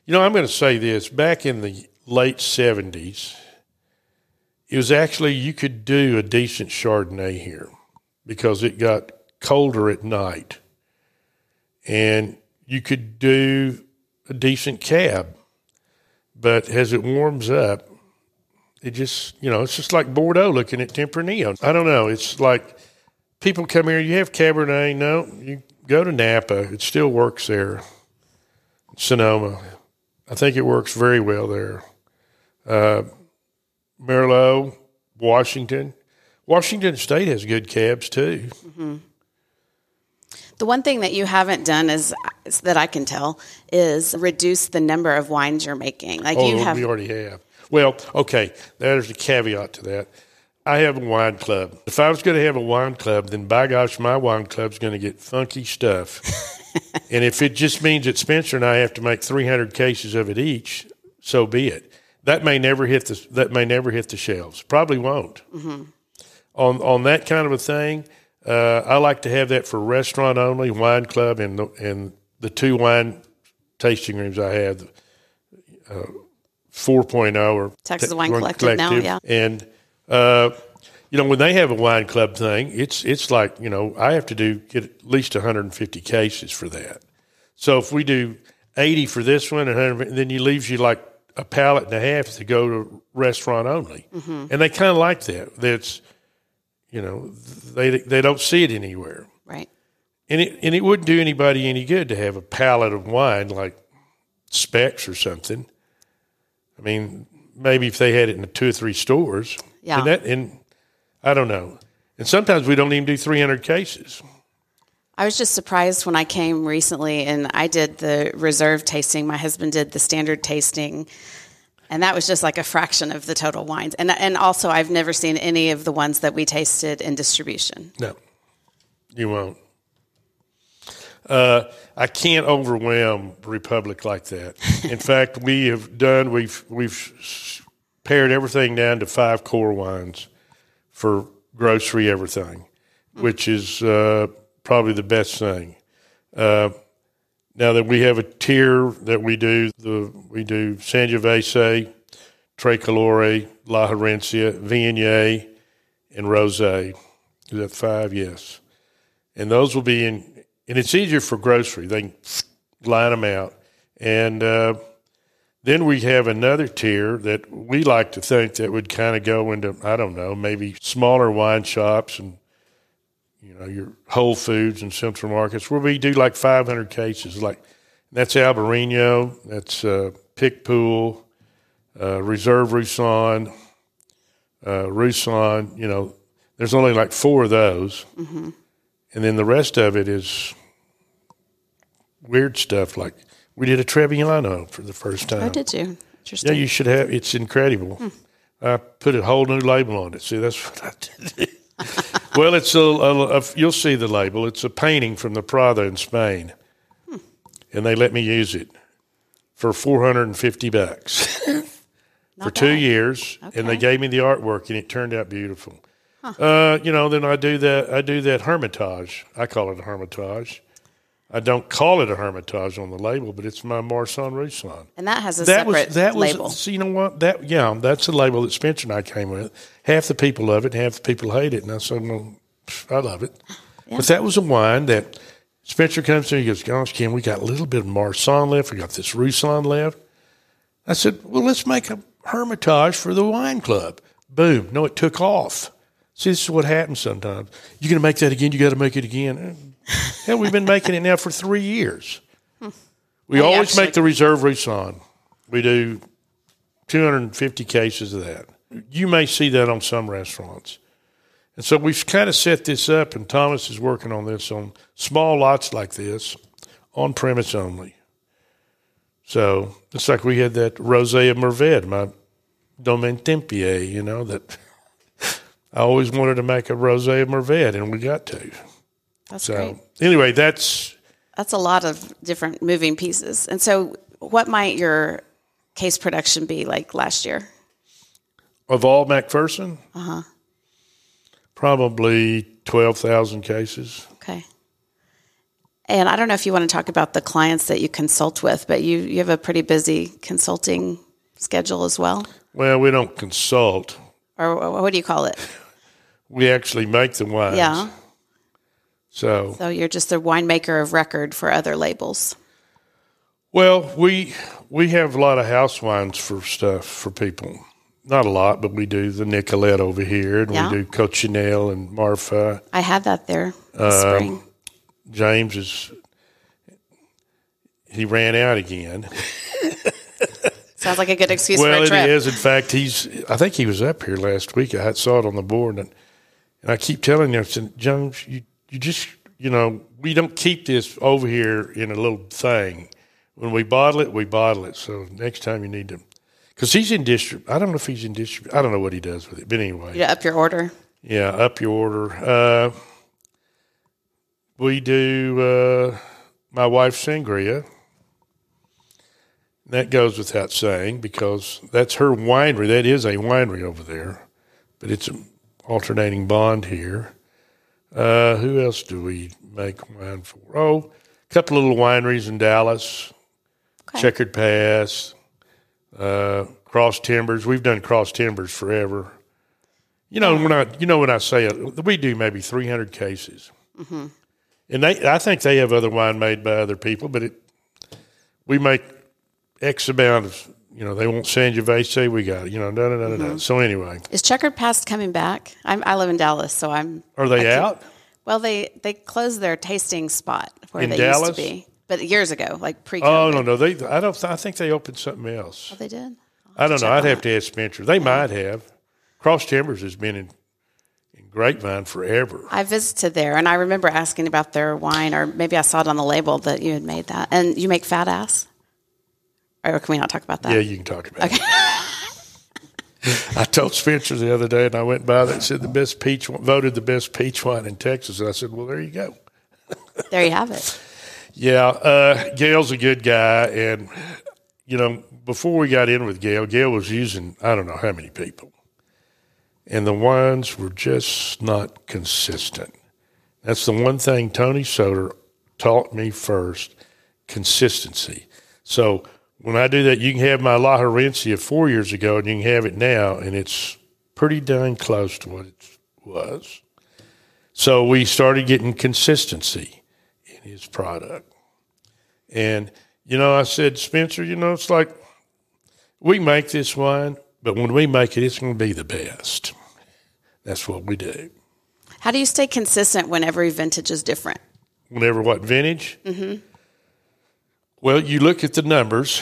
you know I'm going to say this: back in the late 70s, it was actually you could do a decent Chardonnay here because it got colder at night. and you could do a decent cab. But as it warms up, it just you know it's just like Bordeaux looking at Tempranillo. I don't know. It's like people come here. You have Cabernet. No, you go to Napa. It still works there. Sonoma. I think it works very well there. Uh, Merlot, Washington. Washington State has good cabs too. Mm-hmm. The one thing that you haven't done is, is, that I can tell is reduce the number of wines you're making. Like oh, you have, we already have. Well, okay, there's a caveat to that. I have a wine club. If I was going to have a wine club, then by gosh, my wine club's going to get funky stuff. and if it just means that Spencer and I have to make 300 cases of it each, so be it. That may never hit the that may never hit the shelves. Probably won't. Mm-hmm. On on that kind of a thing, uh, I like to have that for restaurant only, wine club, and the, and the two wine tasting rooms I have, uh, 4.0 or Texas te- Wine Collective, Collective, now, yeah. And uh, you know, when they have a wine club thing, it's it's like you know I have to do get at least 150 cases for that. So if we do 80 for this one, and then you leaves you like a pallet and a half to go to restaurant only, mm-hmm. and they kind of like that. That's you know they they don't see it anywhere, right? And it and it wouldn't do anybody any good to have a pallet of wine like Specs or something. I mean, maybe if they had it in two or three stores, yeah. And, that, and I don't know. And sometimes we don't even do 300 cases. I was just surprised when I came recently and I did the reserve tasting. My husband did the standard tasting. And that was just like a fraction of the total wines. And and also I've never seen any of the ones that we tasted in distribution. No. You won't. Uh, I can't overwhelm Republic like that. In fact, we have done we've we've pared everything down to five core wines for grocery everything, which is uh, probably the best thing. Uh, now that we have a tier that we do, the we do Sangiovese, Tricolore, La Herencia, Viognier, and Rosé. Is that five? Yes. And those will be in, and it's easier for grocery. They can line them out. And uh, then we have another tier that we like to think that would kind of go into, I don't know, maybe smaller wine shops and, you know, your Whole Foods and Central Markets where we do like 500 cases. Like that's Albarino, that's uh, Picpoul, uh, Reserve Roussanne, uh, Roussanne, you know, there's only like four of those. Mm-hmm. And then the rest of it is weird stuff like – we did a Trebbiano for the first time. Oh, did you? Interesting. Yeah, you should have. It's incredible. Hmm. I put a whole new label on it. See, that's what I did. Well, it's a, a, a, You'll see the label. It's a painting from the Prado in Spain, hmm. and they let me use it for four hundred and fifty bucks for two years, okay. and they gave me the artwork, and it turned out beautiful. Huh. Uh, you know, then I do that. I do that Hermitage. I call it a Hermitage I don't call it a Hermitage on the label, but it's my Marsanne Roussanne. And that has a that separate was, that label. Was, so you know what? That yeah, that's a label that Spencer and I came with. Half the people love it, half the people hate it, and I said, "Well, I love it." Yeah. But that was a wine that Spencer comes to me. He goes, "Gosh, Ken, we got a little bit of Marsanne left. We got this Roussanne left." I said, "Well, let's make a Hermitage for the wine club." Boom! No, it took off. See, this is what happens sometimes. You're going to make that again. You got to make it again Hell, we've been making it now for three years. We well, always actually, make the reserve Roussanne. We do 250 cases of that. You may see that on some restaurants. And so we've kind of set this up, and Thomas is working on this on small lots like this, on premise only. So it's like we had that Rosé of Mourvedre, my Domaine Tempier, you know, that I always wanted to make a Rosé of Mourvedre, and we got to. That's so, great. Anyway, that's that's a lot of different moving pieces. And so, what might your case production be like last year? Of all McPherson? Uh huh. Probably 12,000 cases. Okay. And I don't know if you want to talk about the clients that you consult with, but you, you have a pretty busy consulting schedule as well. Well, we don't consult. Or what do you call it? We actually make the wines. Yeah. So, So you're just a winemaker of record for other labels. well, we we have a lot of house wines for stuff for people. Not a lot, but we do the Nicolett over here, and Yeah. we do Cochineal and Marfa. I had that there Um, spring. James is he ran out again. Sounds like a good excuse well, for a trip. is. In fact, he's. I think he was up here last week. I saw it on the board, and and I keep telling him, I said, James, you you just you know we don't keep this over here in a little thing. When we bottle it, we bottle it. So next time you need to, because he's in district. I don't know if he's in district. I don't know what he does with it, but anyway, Yeah, up your order. yeah, up your order. Uh, we do uh, my wife's sangria. That goes without saying because that's her winery. That is a winery over there, but it's an alternating bond here. Uh, who else do we make wine for? Oh, a couple little wineries in Dallas, Okay. Checkered Past, uh, Cross Timbers. We've done Cross Timbers forever. You know when I you know when I say it, we do maybe three hundred cases, and they I think they have other wine made by other people, but it we make X amount of you know they won't want Sangiovese, we got it, you know da da da da. da. Mm-hmm. So anyway, Is Checkered Past coming back? I'm, I live in Dallas, so I'm. are they I keep- out? Well, they they closed their tasting spot where In they Dallas? used to be, but years ago, like pre. Oh no no they I don't I think they opened something else. Oh, they did. I don't know. I'd on have to ask Spencer. They might have. Cross Timbers has been in in Grapevine forever. I visited there, and I remember asking about their wine, or maybe I saw it on the label that you had made that. And you make fat ass, or can we not talk about that? Yeah, you can talk about it. I told Spencer the other day, and I went by that said the best peach voted the best peach wine in Texas, and I said, "Well, there you go." There you have it. Yeah, uh, Gail's a good guy, and you know, before we got in with Gail, Gail was using I don't know how many people, and the wines were just not consistent. That's the one thing Tony Soter taught me first: consistency. So when I do that, you can have my La Herencia four years ago, and you can have it now, and it's pretty dang close to what it was. So we started getting consistency in his product. And, you know, I said, Spencer, you know, it's like we make this wine, but when we make it, it's going to be the best. That's what we do. How do you stay consistent when every vintage is different? Whenever what vintage? Mm-hmm. Well, you look at the numbers.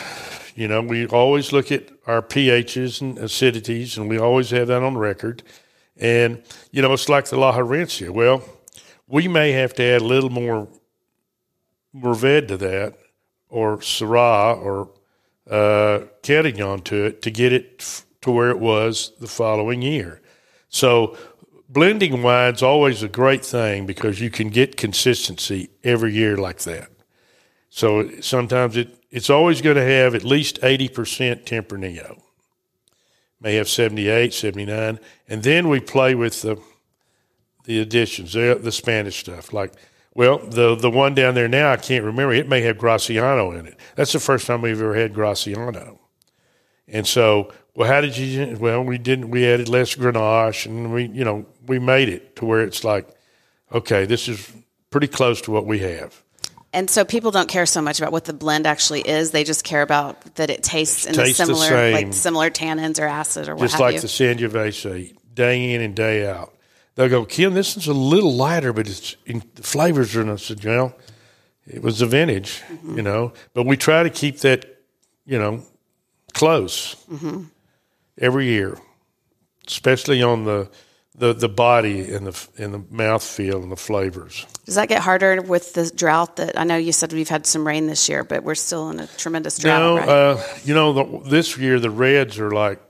You know, we always look at our pHs and acidities, and we always have that on record. And, you know, it's like the La Herencia. Well, we may have to add a little more Mourvèdre to that, or Syrah, or uh, Carignan to it to get it f- to where it was the following year. So, blending wine's always a great thing because you can get consistency every year like that. So sometimes it, it's always going to have at least 80% Tempranillo. May have 78, 79. And then we play with the the additions, the, the Spanish stuff. Like, well, the the one down there now, I can't remember. It may have Graciano in it. That's the first time we've ever had Graciano. And so, well, how did you? Well, we didn't. We added less Grenache, and we, you know, we made it to where it's like, okay, this is pretty close to what we have. And so people don't care so much about what the blend actually is; they just care about that it tastes in Tastes the the similar, same. like similar tannins or acid or what just like you. the Sangiovese, day in and day out. They'll go, Kim, this is a little lighter, but it's in, the flavors are. And I said, you know, it was a vintage, Mm-hmm. you know, but we try to keep that, you know, close Mm-hmm. every year, especially on the the the body and the and the mouth feel and the flavors. Does that get harder with the drought? That I know you said we've had some rain this year, but we're still in a tremendous drought. No, right? uh, you know, the, this year the reds are like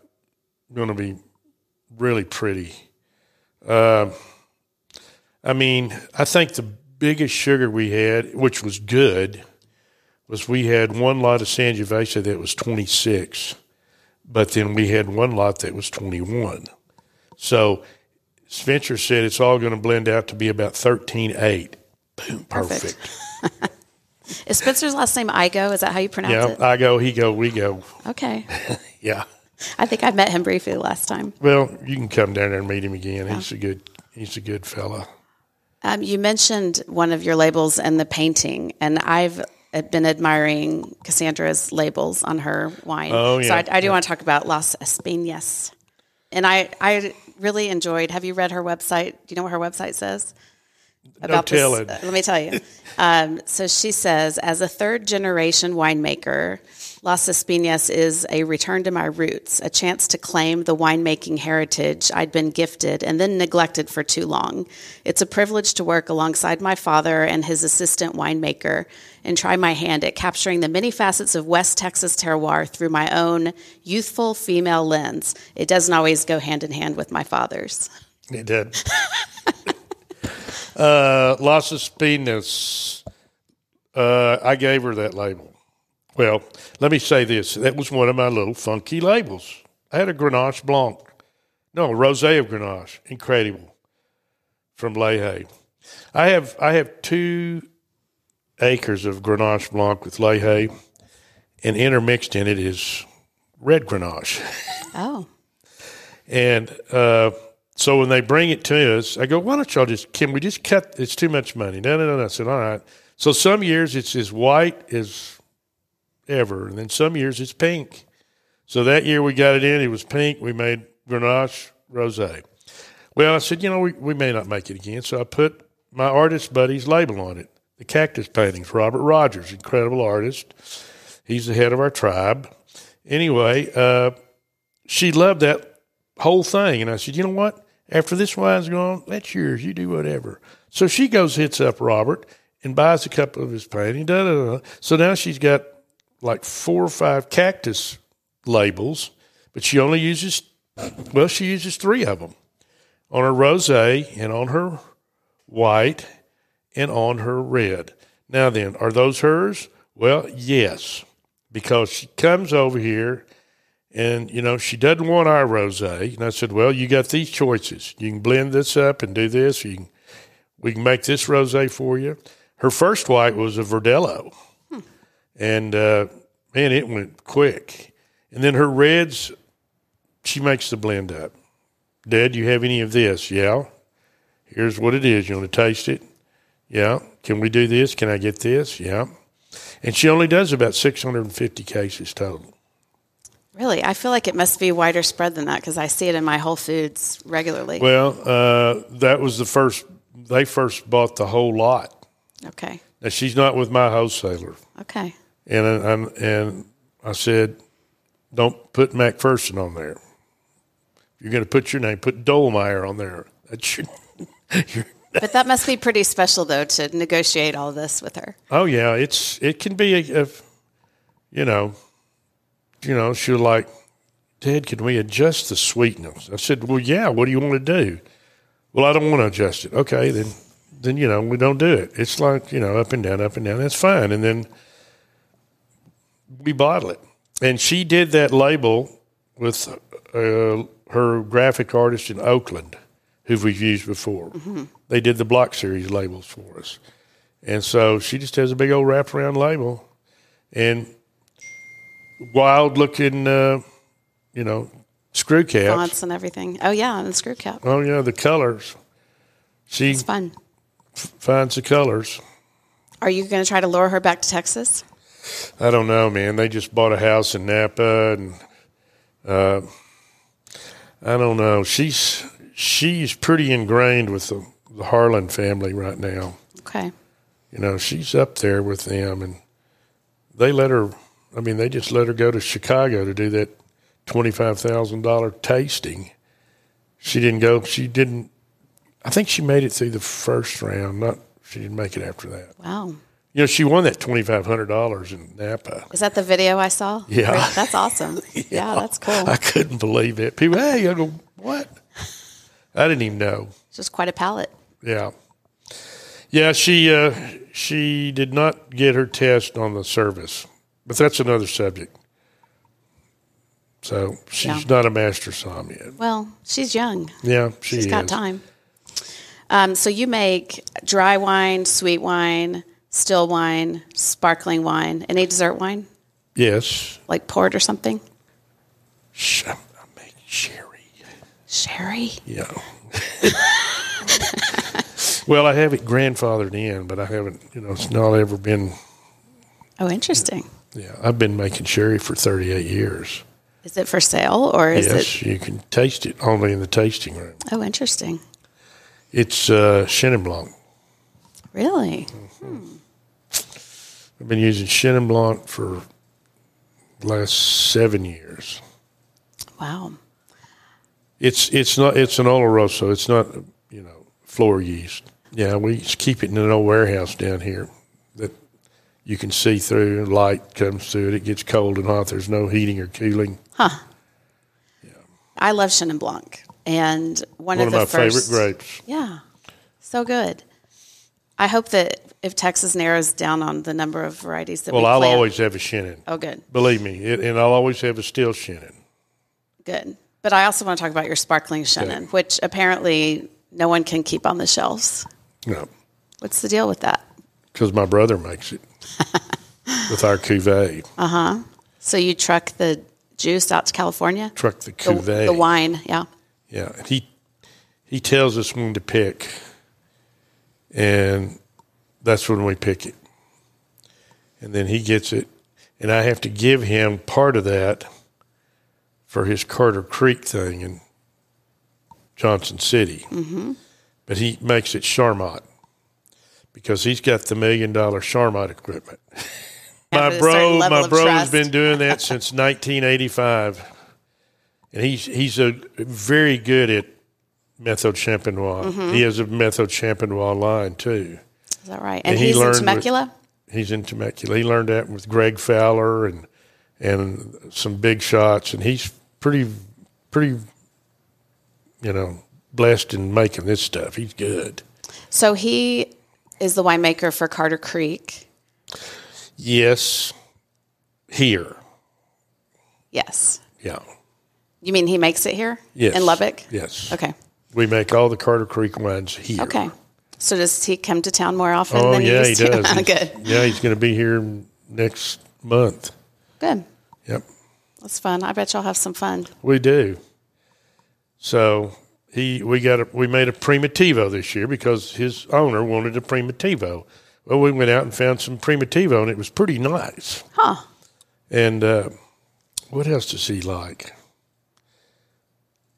going to be really pretty. Uh, I mean, I think the biggest sugar we had, which was good, was we had one lot of Sangiovese that was 26, but then we had one lot that was 21. So Spencer said it's all going to blend out to be about 13.8. Boom, Perfect. perfect. Is Spencer's last name Igo? Is that how you pronounce Yeah, it? I go, he go, we go. Okay. Yeah. I think I met him briefly last time. Well, you can come down there and meet him again. He's a good he's a good fella. Um, you mentioned one of your labels and the painting, and I've been admiring Cassandra's labels on her wine. Oh, So yeah. I, I do want to talk about Las Espinas. And I, I really enjoyed. Have you read her website? Do you know what her website says? Tell it. uh, let me tell you. Um, so she says, as a third generation winemaker, Las Espinas is a return to my roots, a chance to claim the winemaking heritage I'd been gifted and then neglected for too long. It's a privilege to work alongside my father and his assistant winemaker and try my hand at capturing the many facets of West Texas terroir through my own youthful female lens. It doesn't always go hand in hand with my father's. It did. uh, Las Espinas. Uh, I gave her that label. Well, let me say this. That was one of my little funky labels. I had a Grenache Blanc. No, a Rosé of Grenache. Incredible. From Lehay. I have I have two acres of Grenache Blanc with Lehay, and intermixed in it is red Grenache. Oh, And uh, so when they bring it to us, I go, why don't y'all just, can we just cut? It's too much money. No, no, no, no. I said, all right. So some years it's as white as ever, and then some years it's pink. So that year we got it in, it was pink. We made Grenache Rosé. Well, I said, you know, we, we may not make it again. So I put my artist buddy's label on it. The cactus paintings, Robert Rogers, incredible artist. He's the head of our tribe. Anyway, uh, she loved that whole thing. And I said, you know what? After this wine's gone, that's yours. You do whatever. So she goes, hits up Robert and buys a couple of his paintings. Da, da, da. So now she's got like four or five cactus labels, but she only uses, well, she uses three of them on her rosé and on her white and on her red. Now then, are those hers? Well, yes, because she comes over here and you know she doesn't want our rosé. And I said, well, you got these choices. You can blend this up and do this. You can, we can make this rosé for you. Her first white was a Verdelho, and uh, man, it went quick. And then her reds, she makes the blend up. Dad, you have any of this? Yeah. Here's what it is. You want to taste it? Yeah. Can we do this? Can I get this? Yeah. And she only does about 650 cases total. really? I feel like it must be wider spread than that because I see it in my Whole Foods regularly. Well, uh, that was the first, they first bought the whole lot. okay. Now, she's not with my wholesaler. Okay. And, I, I'm- and I said, don't put McPherson on there. If you're going to put your name, put Dolmeyer on there. That's your, your But that must be pretty special, though, to negotiate all this with her. Oh yeah, it's it can be a, you know, you know, she'll like, Dad, can we adjust the sweetness? I said, Well, yeah. What do you want to do? Well, I don't want to adjust it. Okay, then, then you know, we don't do it. It's like you know, up and down, up and down. That's fine. And then we bottle it. And she did that label with uh, her graphic artist in Oakland, who we've used before. They did the block series labels for us. And so she just has a big old wraparound label and wild looking, uh, you know, screw caps. Fonts and everything. Oh, yeah, and the screw cap. Oh, yeah, the colors. She It's fun. finds the colors. Are you going to try to lure her back to Texas? I don't know, man. They just bought a house in Napa, and uh, I don't know. She's she's pretty ingrained with the, the Harlan family right now. Okay. You know, she's up there with them, and they let her. I mean, they just let her go to Chicago to do that twenty five thousand dollar tasting. She didn't go. She didn't. I think she made it through the first round. Not she didn't make it after that. Wow. You know, she won that twenty five hundred dollars in Napa. Is that the video I saw? Yeah. That's awesome. yeah. that's cool. I couldn't believe it. People, hey, I go, what? I didn't even know. It's just quite a palette. Yeah, yeah. She uh, she did not get her test on the service, but that's another subject. So she's Yeah. not a master som yet. Well, she's young. Yeah, she She's is. got time. Um, so you make dry wine, sweet wine, still wine, sparkling wine, any dessert wine, Yes, like port or something? I make sherry. Sherry. Yeah. Well, I have it grandfathered in, but I haven't. You know, it's not ever been. Oh, interesting. Yeah, I've been making sherry for 38 years. Is it for sale or is it? yes, it? you can taste it only in the tasting room. Oh, interesting. It's uh, Chenin Blanc. Really? I've been using Chenin Blanc for the last seven years. Wow. It's it's not it's an Oloroso. It's not you know flor yeast. Yeah, we just keep it in an old warehouse down here that you can see through. Light comes through it. It gets cold and hot. There's no heating or cooling. Huh. Yeah. I love Chenin Blanc. And one, One of of the my first, favorite grapes. Yeah. So good. I hope that if Texas narrows down on the number of varieties that Well, we I'll plant- always have a Chenin. Oh, good. Believe me, it, and I'll always have a still Chenin. Good. But I also want to talk about your sparkling Chenin, which apparently no one can keep on the shelves. No, What's the deal with that? because my brother makes it with our cuvee. Uh huh. So you truck the juice out to California? Truck the The, cuvee. the wine, yeah. Yeah, he he tells us when to pick, and that's when we pick it. And then he gets it, and I have to give him part of that for his Carter Creek thing in Johnson City. Mm-hmm. But he makes it Charmat because he's got the million dollar Charmat equipment. my Have a certain bro, my of bro's trust. been doing that since 1985 and he's he's a very good at method champenois. Mm-hmm. He has a method champenois line too. Is that right? And, And he he's in learned with- Temecula? He's in Temecula. He learned that with Greg Fowler and and some big shots, and he's pretty pretty you know blessed in making this stuff. He's good. So he is the winemaker for Carter Creek. Yes, here, Yes. yeah, You mean he makes it here? yes, In Lubbock? Yes. Okay. We make all the Carter Creek wines here. Okay. So does he come to town more often Oh than yeah, he he used to? does. Good. Yeah, he's going to be here next month. Good. That's fun. I bet y'all have some fun. We do. So he we got a, we made a primitivo this year because his owner wanted a primitivo. Well, we went out and found some primitivo, and it was pretty nice. Huh. And uh, what else does he like?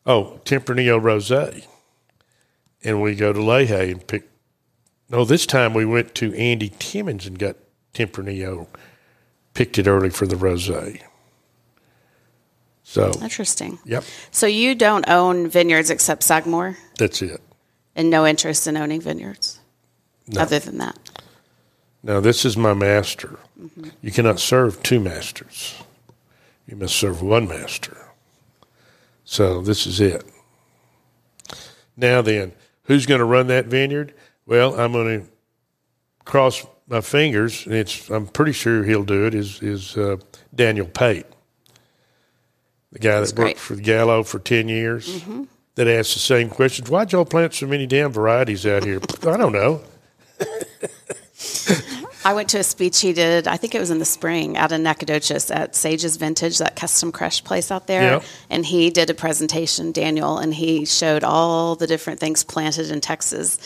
Oh, Tempranillo Rosé. And we go to Leahy and pick. No, this time we went to Andy Timmons and got Tempranillo. Picked it early for the rosé. So, Interesting. yep, So you don't own vineyards except Sagamore that's it. and no interest in owning vineyards No. other than that. Now, this is my master. You cannot serve two masters. You must serve one master. So, this is it. Now, then, who's going to run that vineyard? Well, I'm going to cross my fingers, and it's, I'm pretty sure he'll do it, is, is uh, Daniel Pate, the guy That's that great. worked for Gallo for 10 years, that asked the same questions. Why'd y'all plant so many damn varieties out here? I don't know. I went to a speech he did, I think it was in the spring, out in Nacogdoches at Sage's Vintage, that custom crush place out there. Yeah. And he did a presentation, Daniel, and he showed all the different things planted in Texas.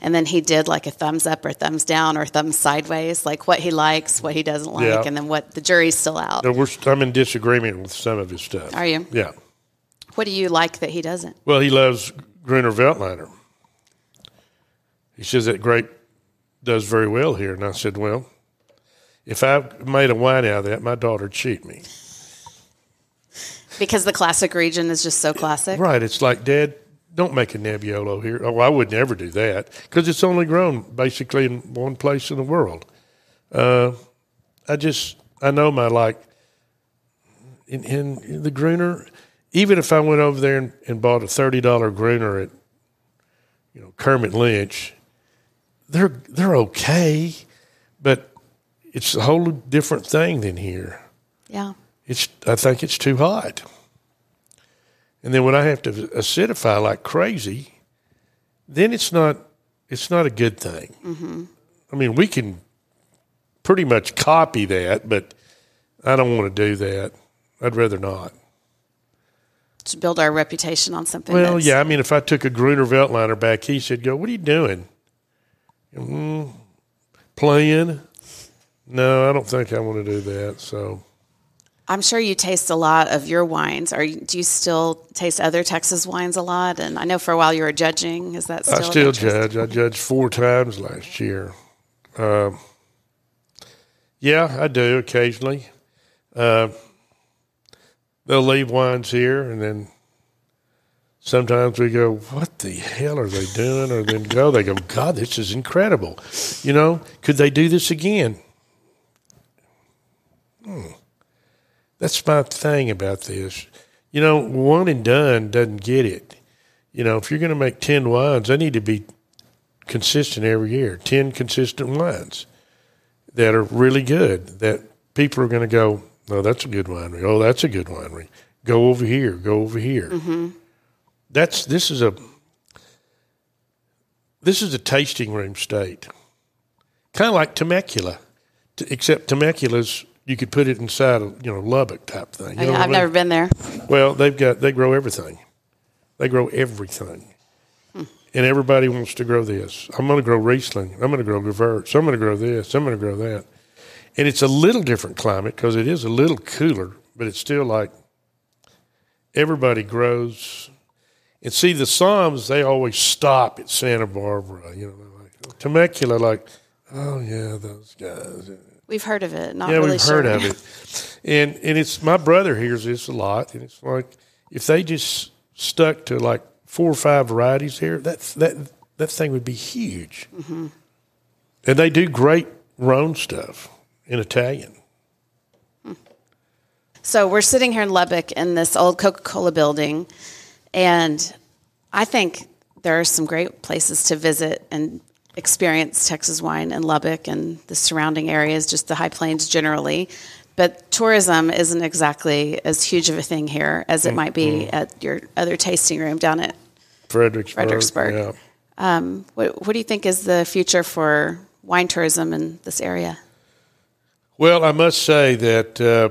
And then he did like a thumbs up or thumbs down or thumbs sideways, like what he likes, what he doesn't like, Yeah. and then what the jury's still out. No, we're, I'm in disagreement with some of his stuff. Are you? Yeah. What do you like that he doesn't? Well, he loves Gruner Veltliner. He says that grape does very well here. And I said, well, if I made a wine out of that, my daughter'd cheat me. Because the classic region is just so classic. Right. It's like, Dad, don't make a Nebbiolo here. Oh, I would never do that because it's only grown basically in one place in the world. Uh, I just, I know my like, in, in the Gruner, even if I went over there and, and bought a $30 Gruner at, you know, Kermit Lynch, they're, they're okay, but it's a whole different thing than here Yeah. it's I think it's too hot. And then when I have to acidify like crazy, then it's not it's not a good thing. Mm-hmm. I mean, we can pretty much copy that, but I don't want to do that. I'd rather not. To build our reputation on something. Well, yeah, I mean, if I took a Gruner Veltliner back, he said, "Go, what are you doing?" Playing? No, I don't think I want to do that. So I'm sure you taste a lot of your wines. Are you, do you still taste other Texas wines a lot? And I know for a while you were judging. Is that still? I still judge. I judged four times last year. Um, yeah, I do occasionally. Uh, they'll leave wines here, and then sometimes we go, "What the hell are they doing?" Or then go, they go, "God, this is incredible." You know, could they do this again? Hmm. That's my thing about this. You know, one and done doesn't get it. You know, if you're going to make 10 wines, they need to be consistent every year 10 consistent wines that are really good, that people are going to go, oh, that's a good winery. Oh, that's a good winery. Go over here, go over here. Mm-hmm. That's, this is a, this is a tasting room state. Kind of like Temecula, except Temecula's, you could put it inside a, you know, Lubbock type thing. You know what I I've mean? never been there. Well, they've got they grow everything. They grow everything, and everybody wants to grow this. I'm going to grow Riesling. I'm going to grow Gewurz. I'm going to grow this. I'm going to grow that. And it's a little different climate because it is a little cooler, but it's still like everybody grows. And see, the somms they always stop at Santa Barbara. You know, like Temecula, like, oh yeah, those guys. We've heard of it. Not Yeah, really we've sure. heard of it, and and it's my brother hears this a lot, and it's like if they just stuck to like four or five varieties here, that that that thing would be huge. Mm-hmm. And they do great Rhone stuff in Italian. So we're sitting here in Lubbock in this old Coca Cola building, and I think there are some great places to visit and experience Texas wine in Lubbock and the surrounding areas, just the High Plains generally. But tourism isn't exactly as huge of a thing here as it mm, might be mm. at your other tasting room down at. Fredericksburg. Fredericksburg. Yeah. Um, what, what do you think is the future for wine tourism in this area? Well, I must say that uh,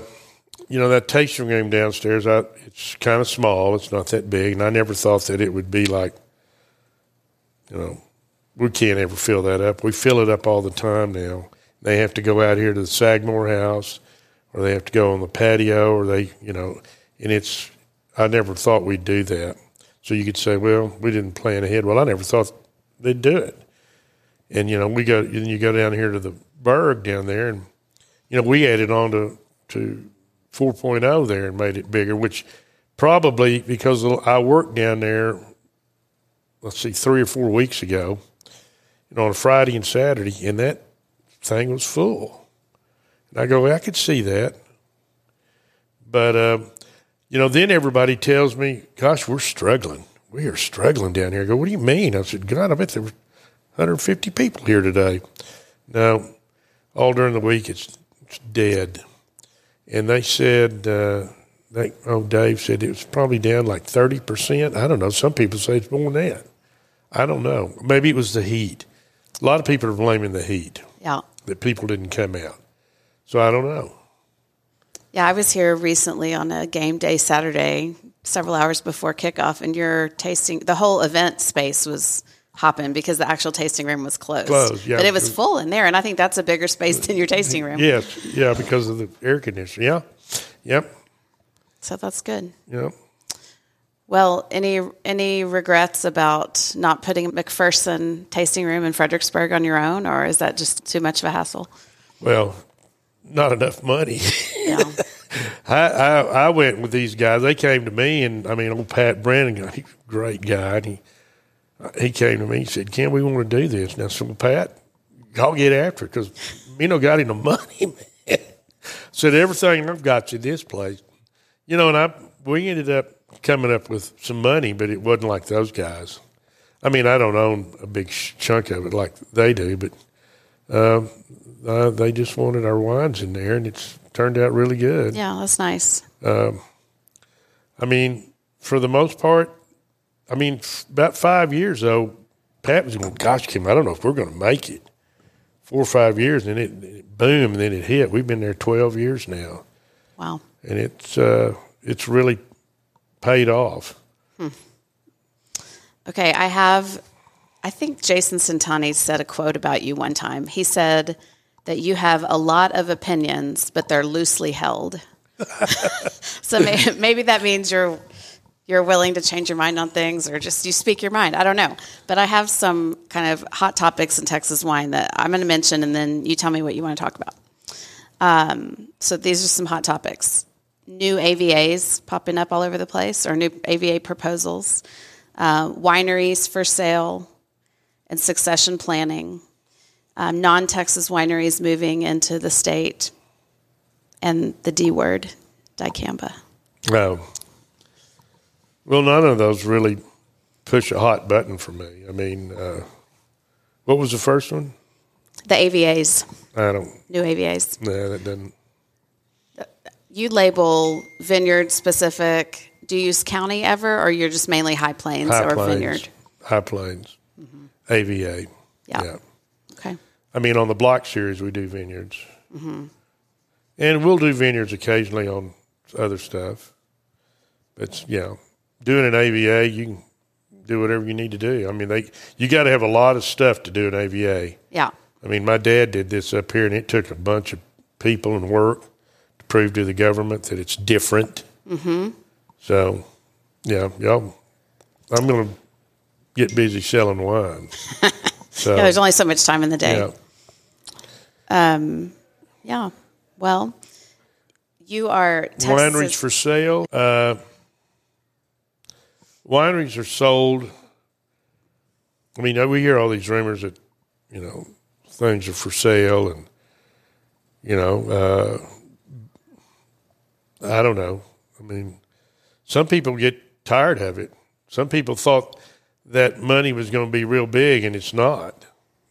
you know that tasting room downstairs. I, it's kind of small. It's not that big, and I never thought that it would be like, you know, we can't ever fill that up. We fill it up all the time now. They have to go out here to the Sagmore House, or they have to go on the patio, or they, you know, and it's. I never thought we'd do that. So you could say, well, we didn't plan ahead. Well, I never thought they'd do it. And you know, we go. And you go down here to the Berg down there, and you know, we added on to, to 4.0 there and made it bigger, which probably because I worked down there, let's see, three or four weeks ago, you know, on Friday and Saturday, and that thing was full. And I go, I could see that. But, uh, you know, then everybody tells me, gosh, we're struggling. We are struggling down here. I go, what do you mean? I said, God, I bet there were 150 people here today. No, all during the week it's, it's dead. And they said, uh, they, oh, Dave said it was probably down like 30%. I don't know. Some people say it's more than that. I don't know. Maybe it was the heat. A lot of people are blaming the heat Yeah. that people didn't come out. So I don't know. Yeah, I was here recently on a game day Saturday, several hours before kickoff, and your tasting, the whole event space was hopping because the actual tasting room was closed. Closed, yeah. But it was full in there, and I think that's a bigger space than your tasting room. Yes, yeah, because of the air conditioning. Yeah, yep, So that's good. yep. Well, any any regrets about not putting McPherson tasting room in Fredericksburg on your own, or is that just too much of a hassle? Well, not enough money. Yeah. I, I I went with these guys. They came to me, and I mean, old Pat Brennan, he's a great guy, and he he came to me. He said, "Ken, we want to do this." Now, so Pat, I'll get after it because me no got any money, man. Said everything I've got in this place, you know, and I we ended up coming up with some money, but it wasn't like those guys. I mean, I don't own a big chunk of it like they do, but um, uh, they just wanted our wines in there, and it's turned out really good. yeah, that's nice. I mean, for the most part, I mean, f- about five years though, Pat was going, "Gosh, Kim, I don't know if we're going to make it." Four or five years, and it, it boom, and then it hit. We've been there twelve years now, Wow. and it's uh, it's really paid off. Okay, I have I think Jason Santani said a quote about you one time. He said that you have a lot of opinions, but they're loosely held. so maybe, maybe that means you're you're willing to change your mind on things or just you speak your mind. I don't know. But I have some kind of hot topics in Texas wine that I'm going to mention, and then you tell me what you want to talk about. Um, so these are some hot topics. New AVAs popping up all over the place, or new AVA proposals, uh, wineries for sale, and succession planning, um, non Texas wineries moving into the state, and the D word, dicamba. No. Well, none of those really push a hot button for me. I mean, uh, what was the first one? The AVAs, I don't. new AVAs. Yeah, that doesn't. You label vineyard specific. Do you use county ever, or you're just mainly High Plains High or Plains. vineyard? High Plains. AVA. Yeah. yeah. Okay. I mean, on the block series, we do vineyards, Mm-hmm. and we'll do vineyards occasionally on other stuff. But yeah, doing an AVA, you can do whatever you need to do. I mean, they you got to have a lot of stuff to do an AVA. Yeah. I mean, my dad did this up here, and it took a bunch of people and work prove to the government that it's different. Mm-hmm. So, yeah, y'all, I'm going to get busy selling wine. So, Yeah. There's only so much time in the day. yeah. Yeah. Well, you are Texas. wineries for sale. Uh, wineries are sold. I mean, we hear all these rumors that you know things are for sale, and you know, uh, I don't know. I mean, some people get tired of it. Some people thought that money was going to be real big, and it's not.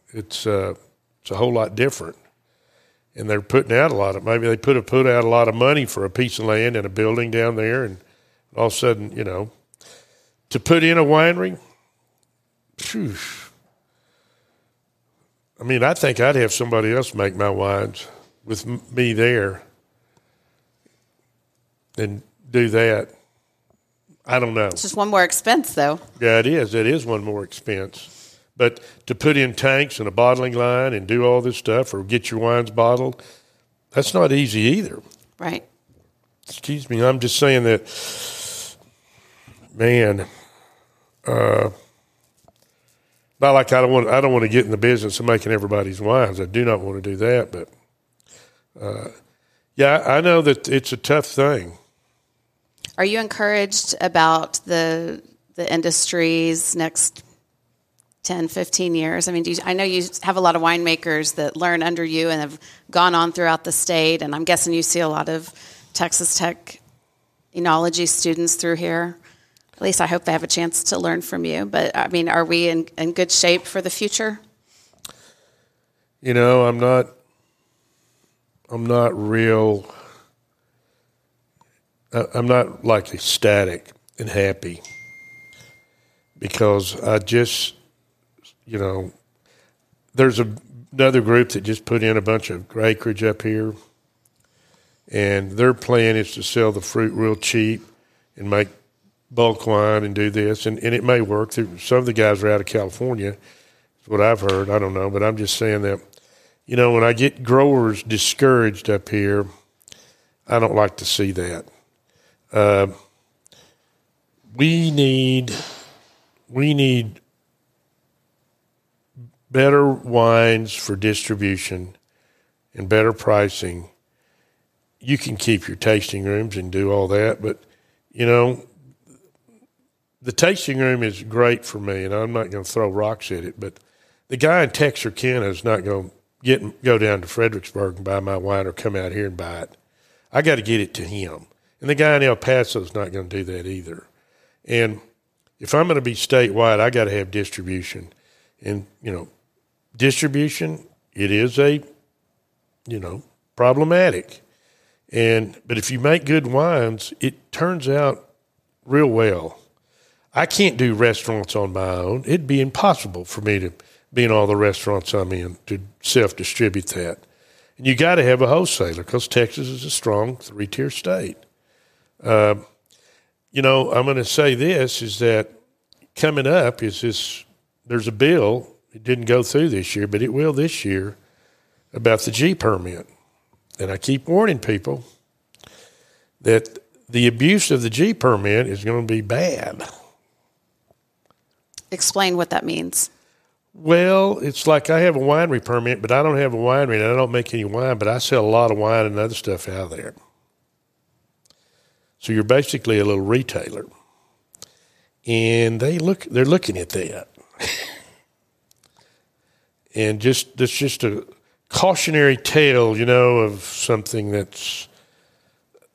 It's uh, it's a whole lot different and they're putting out a lot of maybe they put a, put out a lot of money for a piece of land and a building down there, and all of a sudden, you know, to put in a winery. Phew, I mean, I think I'd have somebody else make my wines with me there, and do that. I don't know. It's just one more expense, though. Yeah, it is. It is one more expense. But to put in tanks and a bottling line and do all this stuff or get your wines bottled, that's not easy either. Right. Excuse me. I'm just saying that, man. Uh, not like I don't want. I don't want to get in the business of making everybody's wines. I do not want to do that. But uh, yeah, I know that it's a tough thing. Are you encouraged about the the industry's next 10, 15 years? I mean, you, I know you have a lot of winemakers that learn under you and have gone on throughout the state, and I'm guessing you see a lot of Texas Tech enology students through here. At least I hope they have a chance to learn from you. But I mean, are we in, in good shape for the future? You know, I'm not. I'm not real. I'm not like ecstatic and happy because I just, you know, there's a, another group that just put in a bunch of acreage up here, and their plan is to sell the fruit real cheap and make bulk wine and do this, and, and it may work. Some of the guys are out of California, is what I've heard. I don't know, but I'm just saying that you know, when I get growers discouraged up here, I don't like to see that. Uh, we need we need better wines for distribution and better pricing. You can keep your tasting rooms and do all that, but you know, the tasting room is great for me, and I'm not going to throw rocks at it. But the guy in Texarkana is not going to get go down to Fredericksburg and buy my wine or come out here and buy it. I got to get it to him, and the guy in El Paso is not going to do that either. And if I'm going to be statewide, I got to have distribution, and you know, distribution it is a you know problematic. And but if you make good wines, it turns out real well. I can't do restaurants on my own. It'd be impossible for me to be in all the restaurants I'm in to self distribute that. And you got to have a wholesaler because Texas is a strong three tier state. Uh, you know, I'm going to say this is that coming up is this there's a bill. It didn't go through this year, but it will this year about the G permit. And I keep warning people that the abuse of the G permit is going to be bad. Explain what that means. Well, it's like I have a winery permit, but I don't have a winery and I don't make any wine, but I sell a lot of wine and other stuff out there. So you're basically a little retailer. And they look they're looking at that. and just that's just a cautionary tale, you know, of something that's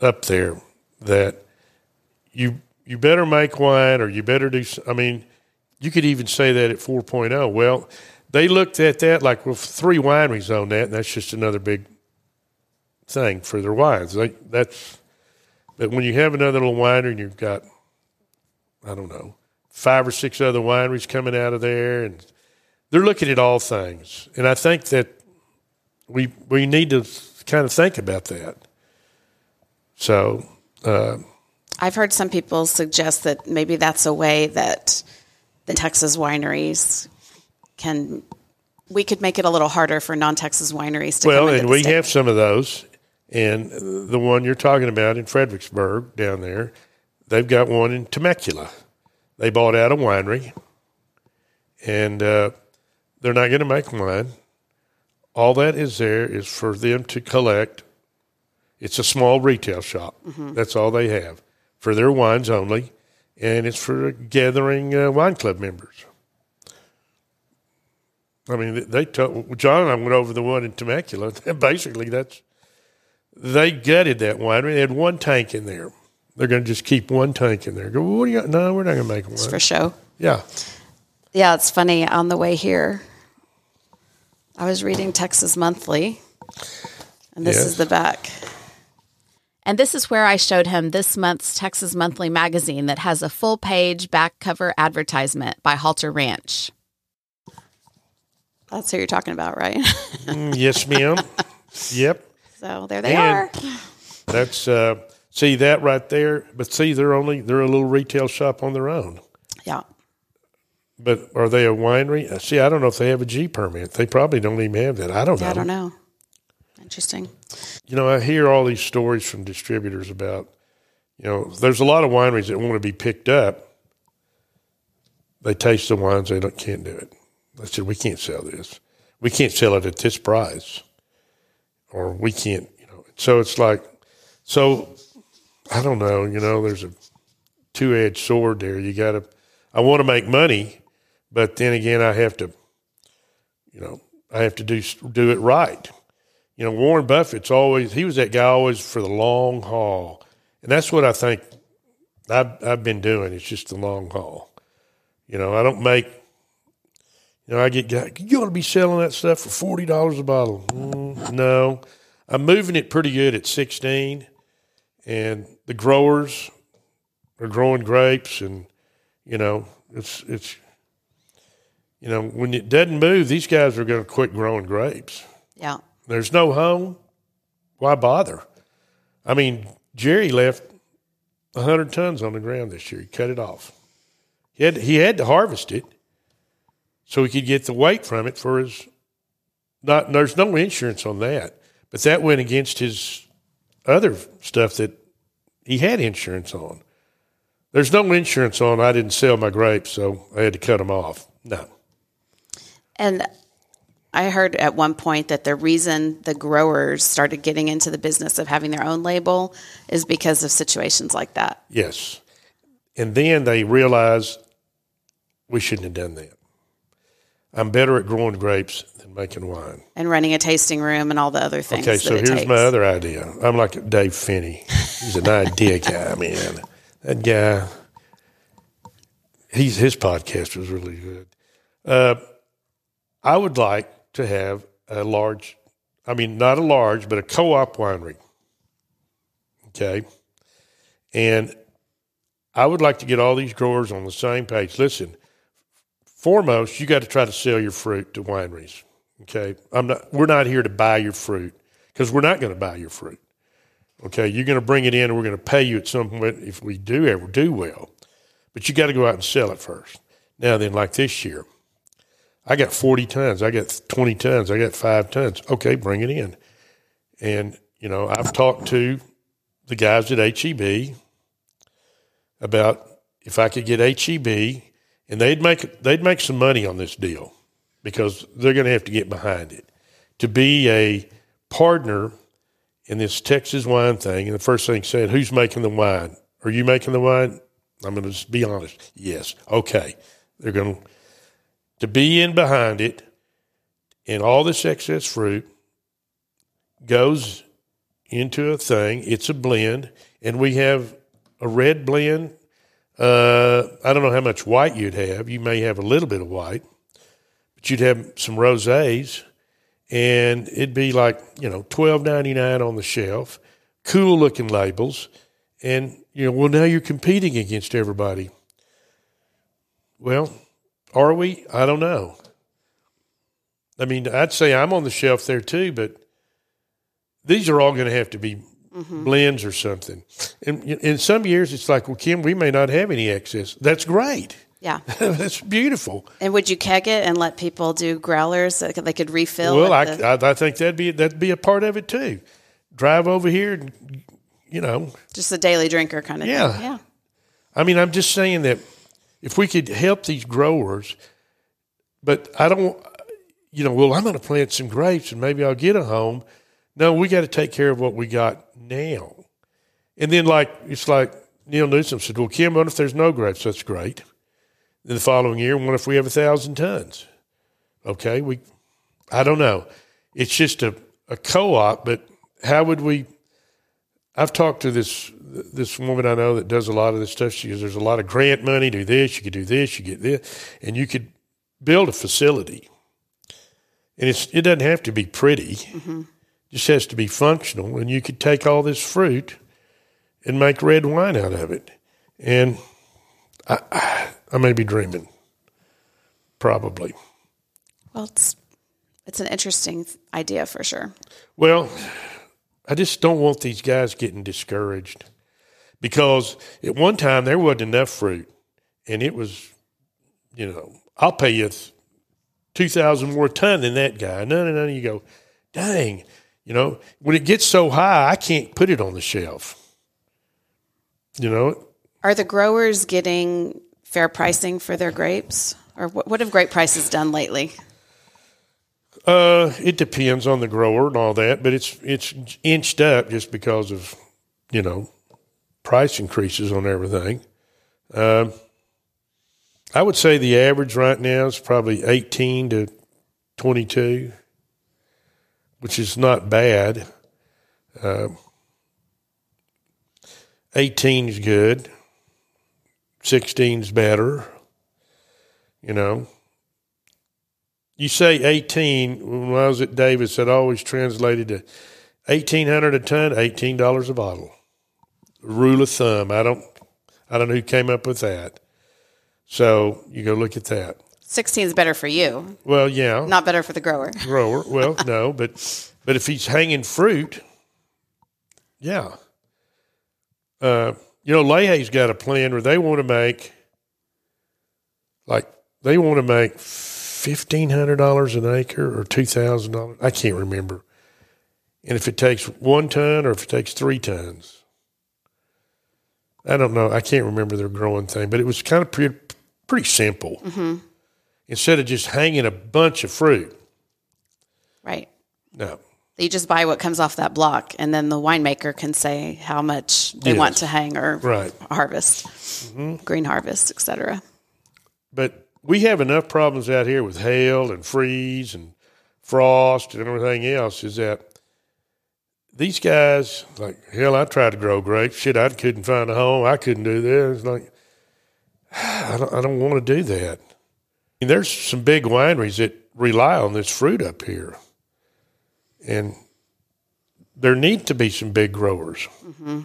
up there that you you better make wine or you better do I mean you could even say that at 4.0. Well, they looked at that like with three wineries on that, and that's just another big thing for their wines. They, that's but when you have another little winery and you've got, I don't know, five or six other wineries coming out of there, and they're looking at all things. And I think that we we need to kind of think about that. So. Uh, I've heard some people suggest that maybe that's a way that the Texas wineries can we could make it a little harder for non-Texas wineries to well, and we state. have some of those. And the one you're talking about in Fredericksburg down there, they've got one in Temecula. They bought out a winery, and uh, they're not going to make wine. All that is there is for them to collect. It's a small retail shop. Mm-hmm. That's all they have for their wines only and it's for gathering uh, wine club members. I mean, they told John and I went over the one in Temecula. Basically, that's they gutted that winery. They had one tank in there. They're going to just keep one tank in there. Go, what do you? No, we're not going to make one. It's for show. Yeah. Yeah, it's funny. On the way here, I was reading Texas Monthly, and this yes. is the back. And this is where I showed him this month's Texas Monthly magazine that has a full page back cover advertisement by Halter Ranch. That's who you're talking about, right? mm, yes, ma'am. Yep. So there they and are. That's uh, see that right there. But see, they're only they're a little retail shop on their own. Yeah. But are they a winery? Uh, see, I don't know if they have a G permit. They probably don't even have that. I don't know. I don't know. Interesting. You know, I hear all these stories from distributors about, you know, there's a lot of wineries that want to be picked up. They taste the wines, they don't, can't do it. They said, we can't sell this. We can't sell it at this price. Or we can't, you know. So it's like, so I don't know, you know, there's a two edged sword there. You got to, I want to make money, but then again, I have to, you know, I have to do do it right you know, Warren Buffett's always, he was that guy always for the long haul. And that's what I think I've, I've been doing. It's just the long haul. You know, I don't make, you know, I get, you ought to be selling that stuff for $40 a bottle. Mm, no, I'm moving it pretty good at 16 and the growers are growing grapes and, you know, it's, it's, you know, when it doesn't move, these guys are going to quit growing grapes. Yeah. There's no home. Why bother? I mean, Jerry left 100 tons on the ground this year. He cut it off. He had, he had to harvest it so he could get the weight from it for his. Not there's no insurance on that, but that went against his other stuff that he had insurance on. There's no insurance on. I didn't sell my grapes, so I had to cut them off. No. And I heard at one point that the reason the growers started getting into the business of having their own label is because of situations like that. Yes. And then they realized we shouldn't have done that. I'm better at growing grapes than making wine. And running a tasting room and all the other things. Okay, so here's takes. my other idea. I'm like Dave Phinney. He's an idea guy, man. That guy, he's his podcast was really good. Uh, I would like to have a large, I mean, not a large, but a co op winery. Okay. And I would like to get all these growers on the same page. Listen, foremost, you got to try to sell your fruit to wineries. Okay. I'm not, we're not here to buy your fruit because we're not going to buy your fruit. Okay. You're going to bring it in and we're going to pay you at some point if we do ever do well. But you got to go out and sell it first. Now, then, like this year, I got 40 tons. I got 20 tons. I got five tons. Okay, bring it in. And, you know, I've talked to the guys at HEB about if I could get HEB and they'd make they'd make some money on this deal because they're going to have to get behind it to be a partner in this Texas wine thing. And the first thing said, "Who's making the wine? Are you making the wine?" I'm going to just be honest. Yes. Okay. They're going to to be in behind it, and all this excess fruit goes into a thing. It's a blend, and we have a red blend. Uh, I don't know how much white you'd have. You may have a little bit of white, but you'd have some rosés, and it'd be like you know twelve ninety nine on the shelf. Cool looking labels, and you know well now you're competing against everybody. Well, are we? I don't know. I mean, I'd say I'm on the shelf there too, but these are all going to have to be mm-hmm. blends or something. And in some years, it's like, well, Kim, we may not have any excess. That's great. Yeah, that's beautiful. And would you keg it and let people do growlers that they could refill? Well, I, the... I, I, think that'd be that'd be a part of it too. Drive over here, and, you know, just a daily drinker kind of yeah. thing. Yeah. I mean, I'm just saying that if we could help these growers, but I don't, you know, well, I'm going to plant some grapes and maybe I'll get a home. No, we got to take care of what we got now. And then, like, it's like Neal Newsom said, well, Kim, what if there's no grapes? That's great. Then the following year, what if we have a thousand tons? Okay, we, I don't know. It's just a, a co op, but how would we? I've talked to this this woman I know that does a lot of this stuff. She goes, "There's a lot of grant money. Do this. You could do this. You get this, and you could build a facility. And it's it doesn't have to be pretty. Mm-hmm. It just has to be functional, and you could take all this fruit and make red wine out of it. And I, I, I may be dreaming, probably. Well, it's it's an interesting idea for sure. Well, I just don't want these guys getting discouraged because at one time there wasn't enough fruit, and it was, you know, I'll pay you two thousand more ton than that guy. No, no, no. You go, dang, you know, when it gets so high, I can't put it on the shelf. You know, are the growers getting fair pricing for their grapes, or what, what have grape prices done lately? Uh, it depends on the grower and all that, but it's it's inched up just because of you know price increases on everything. Um, I would say the average right now is probably 18 to 22, which is not bad. Uh, 18 is good. 16 is better. You know, you say 18. When I was at Davis, it always translated to 1800 a ton, $18 a bottle rule of thumb. I don't I don't know who came up with that. So you go look at that. 16 is better for you. Well, yeah. Not better for the grower. Grower. Well, no, but but if he's hanging fruit, yeah. Uh, you know, Leahy's got a plan where they want to make like they want to make fifteen hundred dollars an acre or two thousand dollars. I can't remember. And if it takes one ton or if it takes three tons, I don't know. I can't remember their growing thing, but it was kind of pretty, pretty simple. Mm-hmm. Instead of just hanging a bunch of fruit. Right. No. You just buy what comes off that block, and then the winemaker can say how much they yes. want to hang or right. harvest, mm-hmm. green harvest, etc. But we have enough problems out here with hail and freeze and frost and everything else. Is that these guys, like, hell, I tried to grow grapes. Shit, I couldn't find a home. I couldn't do this. It's like, I don't, I don't want to do that. There's some big wineries that rely on this fruit up here. And there need to be some big growers. Mm-hmm.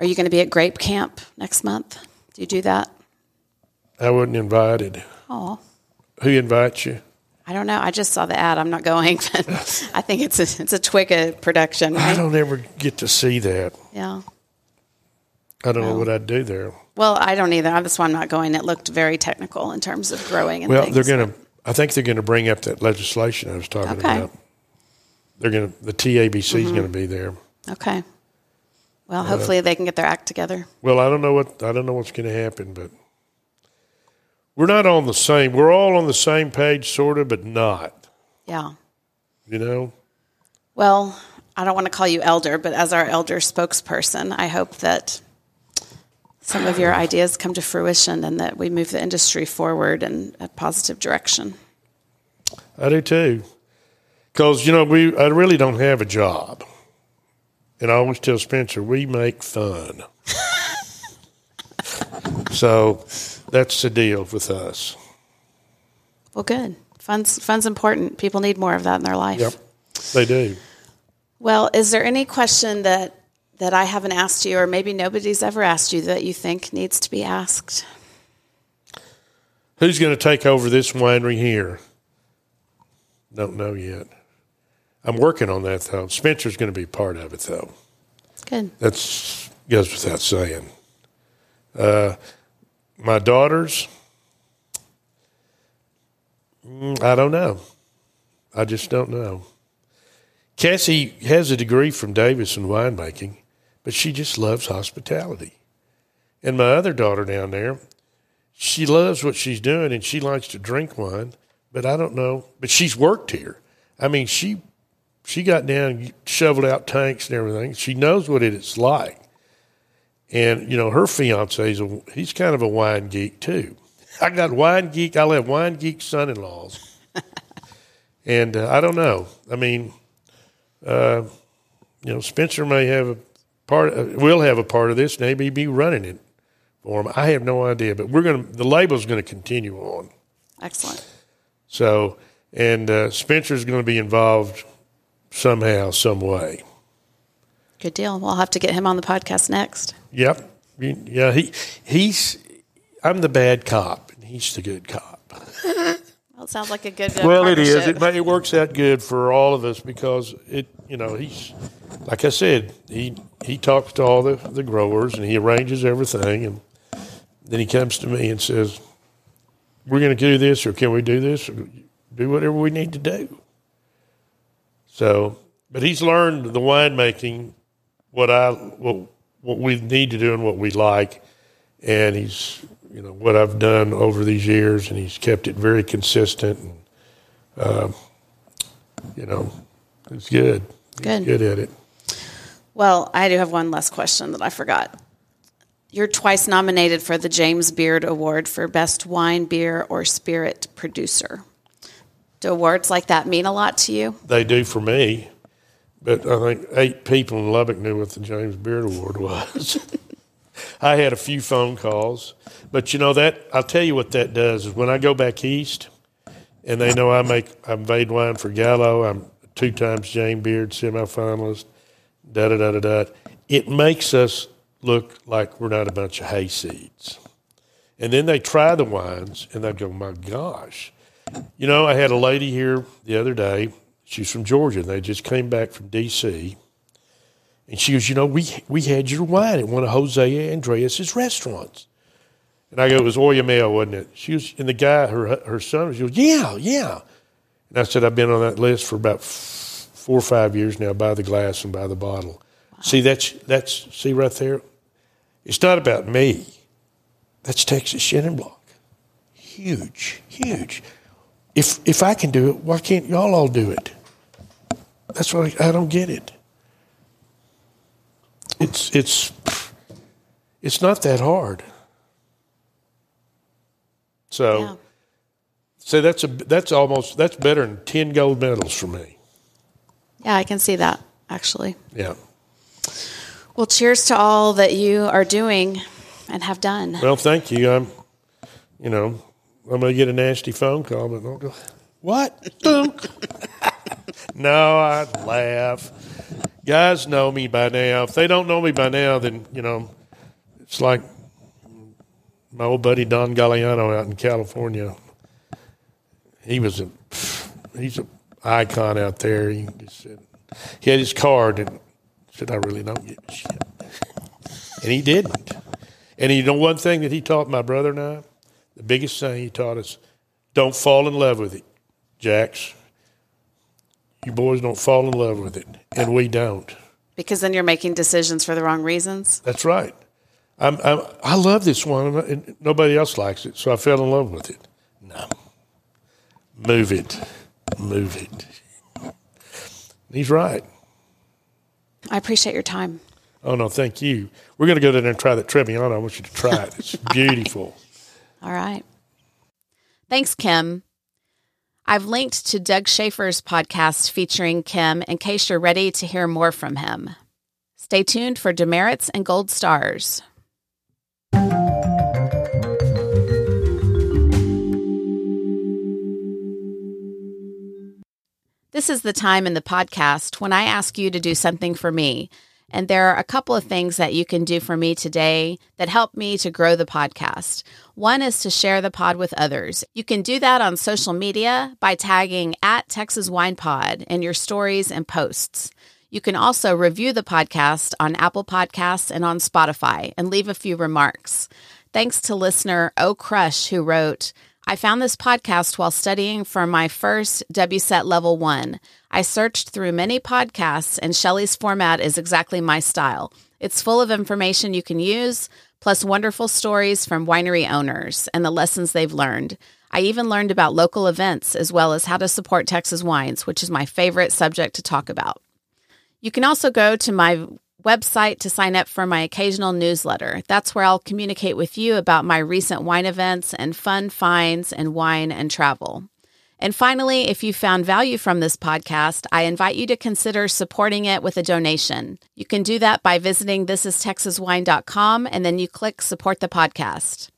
Are you going to be at Grape Camp next month? Do you do that? I wasn't invited. Oh. Who invites you? I don't know. I just saw the ad. I'm not going. I think it's a it's a TWGGA production. Right? I don't ever get to see that. Yeah. I don't well, know what I'd do there. Well, I don't either. That's why I'm not going. It looked very technical in terms of growing and Well, things. they're going to. I think they're going to bring up that legislation I was talking Okay. about. They're going to. The TABC Mm-hmm. is going to be there. Okay. Well, hopefully they can get their act together. Well, I don't know what I don't know what's going to happen, but we're not on the same. We're all on the same page, sort of, but not. Yeah. You know. Well, I don't want to call you elder, but as our elder spokesperson, I hope that some of your ideas come to fruition and that we move the industry forward in a positive direction. I do too. Because you know we, I really don't have a job, and I always tell Spencer we make fun. so that's the deal with us. Well, good. Fun's fun's important. People need more of that in their life. Yep, they do. Well, is there any question that that I haven't asked you, or maybe nobody's ever asked you, that you think needs to be asked? Who's going to take over this winery here? Don't know yet. I'm working on that though. Spencer's going to be part of it though. Good. That's goes without saying. Uh, my daughters, mm, I don't know. I just don't know. Cassie has a degree from Davis in winemaking, but she just loves hospitality. And my other daughter down there, she loves what she's doing and she likes to drink wine, but I don't know. But she's worked here. I mean, she she got down, shoveled out tanks and everything. She knows what it's like. And you know, her fiance's a, he's kind of a wine geek too. I got wine geek. I'll have wine geek son-in-laws. and uh, I don't know. I mean, uh, you know, Spencer may have a part. Uh, will have a part of this. Maybe be running it for him. I have no idea. But we're gonna. The label's going to continue on. Excellent. So, and uh, Spencer's going to be involved somehow, some way. Good deal. We'll have to get him on the podcast next. Yep. Yeah. He he's. I'm the bad cop, and he's the good cop. Well, it sounds like a good. Uh, Well, it is. It, it works out good for all of us because it. You know, he's like I said. He he talks to all the the growers and he arranges everything, and then he comes to me and says, "We're going to do this, or can we do this, or do whatever we need to do." So, but he's learned the winemaking, what I what what we need to do and what we like, and he's you know what I've done over these years, and he's kept it very consistent, and uh, you know, it's good. He's Good. good at it. Well, I do have one last question that I forgot. You're twice nominated for the James Beard Award for Best Wine, Beer, or Spirit Producer. Do awards like that mean a lot to you? They do for me, but I think eight people in Lubbock knew what the James Beard Award was. I had a few phone calls, but you know that I'll tell you what that does is when I go back east, and they know I make I'm made wine for Gallo. I'm two times James Beard semifinalist. Da da da da da. It makes us look like we're not a bunch of hayseeds. And then they try the wines, and they go, "My gosh." You know, I had a lady here the other day. She's from Georgia. And They just came back from D.C. And she goes, You know, we, we had your wine at one of José Andrés's restaurants. And I go, It was Oyamel, wasn't it? She was, and the guy, her, her son, she goes, Yeah, yeah. And I said, I've been on that list for about f- four or five years now by the glass and by the bottle. See, that's, that's, see right there? It's not about me. That's Texas Chenin Blanc. Huge, huge. If if I can do it, why can't y'all all do it? That's what I, I don't get it. It's it's it's not that hard. So Yeah. so that's a that's almost that's better than ten gold medals for me. Yeah, I can see that, actually. Yeah. Well, cheers to all that you are doing and have done. Well, thank you. I'm, you know, I'm gonna get a nasty phone call, but I'll go. What? No, I'd laugh. Guys know me by now. If they don't know me by now, then you know, it's like my old buddy Don Galleano out in California. He was a, he's a icon out there. He just said he had his card and said, "I really don't give a shit," and he didn't. And you know one thing that he taught my brother and I? The biggest thing he taught us don't fall in love with it, Jacks. You boys don't fall in love with it, and we don't. Because then you're making decisions for the wrong reasons. That's right. I'm, I'm, i love this one, and nobody else likes it, so I fell in love with it. No. Move it. Move it. He's right. I appreciate your time. Oh, no, thank you. We're going to go down there and try that Trebbiano. I want you to try it. It's beautiful. All right. Thanks, Kim. I've linked to Doug Shafer's podcast featuring Kim in case you're ready to hear more from him. Stay tuned for demerits and gold stars. This is the time in the podcast when I ask you to do something for me. And there are a couple of things that you can do for me today that help me to grow the podcast. One is to share the pod with others. You can do that on social media by tagging at Texas Wine Pod in your stories and posts. You can also review the podcast on Apple Podcasts and on Spotify and leave a few remarks. Thanks to listener O Crush, who wrote, I found this podcast while studying for my first WSET Level 1. I searched through many podcasts, and Shelly's format is exactly my style. It's full of information you can use, plus wonderful stories from winery owners and the lessons they've learned. I even learned about local events as well as how to support Texas wines, which is my favorite subject to talk about. You can also go to my website to sign up for my occasional newsletter. That's where I'll communicate with you about my recent wine events and fun finds in wine and travel. And finally, if you found value from this podcast, I invite you to consider supporting it with a donation. You can do that by visiting thisistexaswine.com and then you click support the podcast.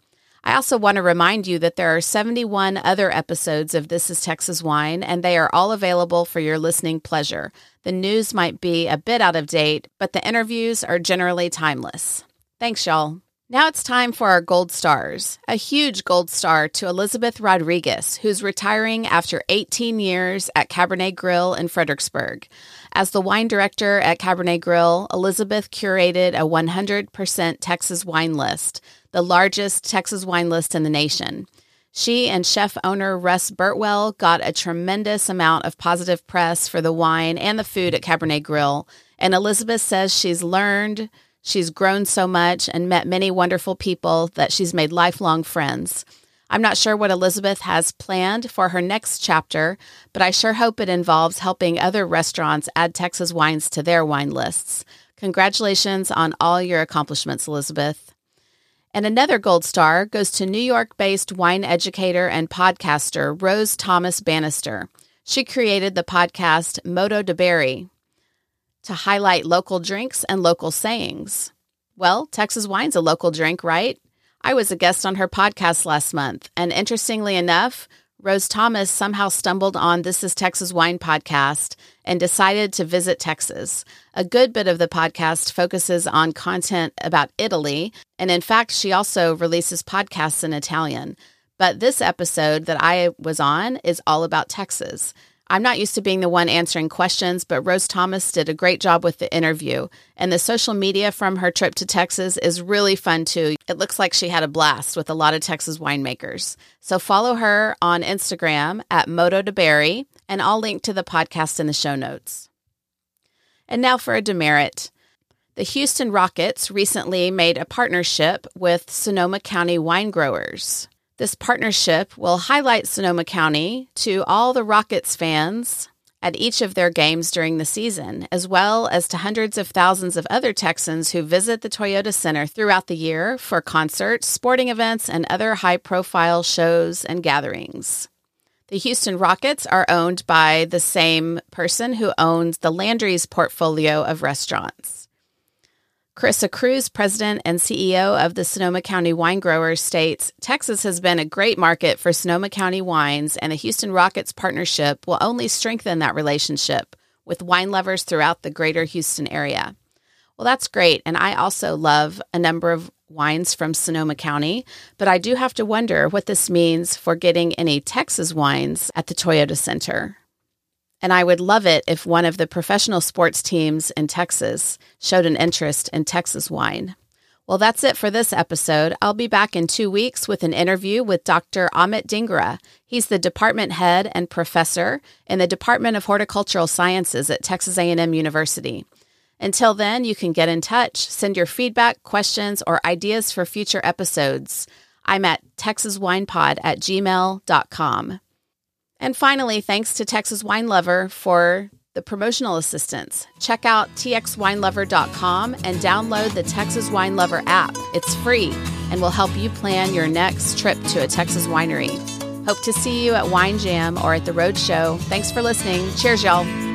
I also want to remind you that there are 71 other episodes of This is Texas Wine, and they are all available for your listening pleasure. The news might be a bit out of date, but the interviews are generally timeless. Thanks, y'all. Now it's time for our gold stars. A huge gold star to Elizabeth Rodriguez, who's retiring after 18 years at Cabernet Grill in Fredericksburg. As the wine director at Cabernet Grill, Elizabeth curated a 100% Texas wine list, the largest Texas wine list in the nation. She and chef owner Ross Burtwell got a tremendous amount of positive press for the wine and the food at Cabernet Grill. And Elizabeth says she's learned, she's grown so much, and met many wonderful people that she's made lifelong friends. I'm not sure what Elizabeth has planned for her next chapter, but I sure hope it involves helping other restaurants add Texas wines to their wine lists. Congratulations on all your accomplishments, Elizabeth. And another gold star goes to New York based wine educator and podcaster Rose Thomas Banister. She created the podcast Modo di Bere to highlight local drinks and local sayings. Well, Texas wine's a local drink, right? I was a guest on her podcast last month, and interestingly enough, Rose Thomas somehow stumbled on This is Texas Wine podcast and decided to visit Texas. A good bit of the podcast focuses on content about Italy, and in fact, she also releases podcasts in Italian. But this episode that I was on is all about Texas. I'm not used to being the one answering questions, but Rose Thomas did a great job with the interview. And the social media from her trip to Texas is really fun too. It looks like she had a blast with a lot of Texas winemakers. So follow her on Instagram at Modo di Bere, and I'll link to the podcast in the show notes. And now for a demerit. The Houston Rockets recently made a partnership with Sonoma County wine growers. This partnership will highlight Sonoma County to all the Rockets fans at each of their games during the season, as well as to hundreds of thousands of other Texans who visit the Toyota Center throughout the year for concerts, sporting events, and other high profile shows and gatherings. The Houston Rockets are owned by the same person who owns the Landry's portfolio of restaurants. Karissa Kruse, president and CEO of the Sonoma County Wine Growers, states Texas has been a great market for Sonoma County wines, and the Houston Rockets partnership will only strengthen that relationship with wine lovers throughout the greater Houston area. Well, that's great. And I also love a number of wines from Sonoma County, but I do have to wonder what this means for getting any Texas wines at the Toyota Center. And I would love it if one of the professional sports teams in Texas showed an interest in Texas wine. Well, that's it for this episode. I'll be back in two weeks with an interview with Dr. Amit Dhingra. He's the department head and professor in the Department of Horticultural Sciences at Texas A&M University. Until then, you can get in touch, send your feedback, questions, or ideas for future episodes. I'm at texaswinepod at gmail.com. And finally, thanks to Texas Wine Lover for the promotional assistance. Check out txwinelover.com and download the Texas Wine Lover app. It's free and will help you plan your next trip to a Texas winery. Hope to see you at Wine Jam or at the Road Show. Thanks for listening. Cheers, y'all.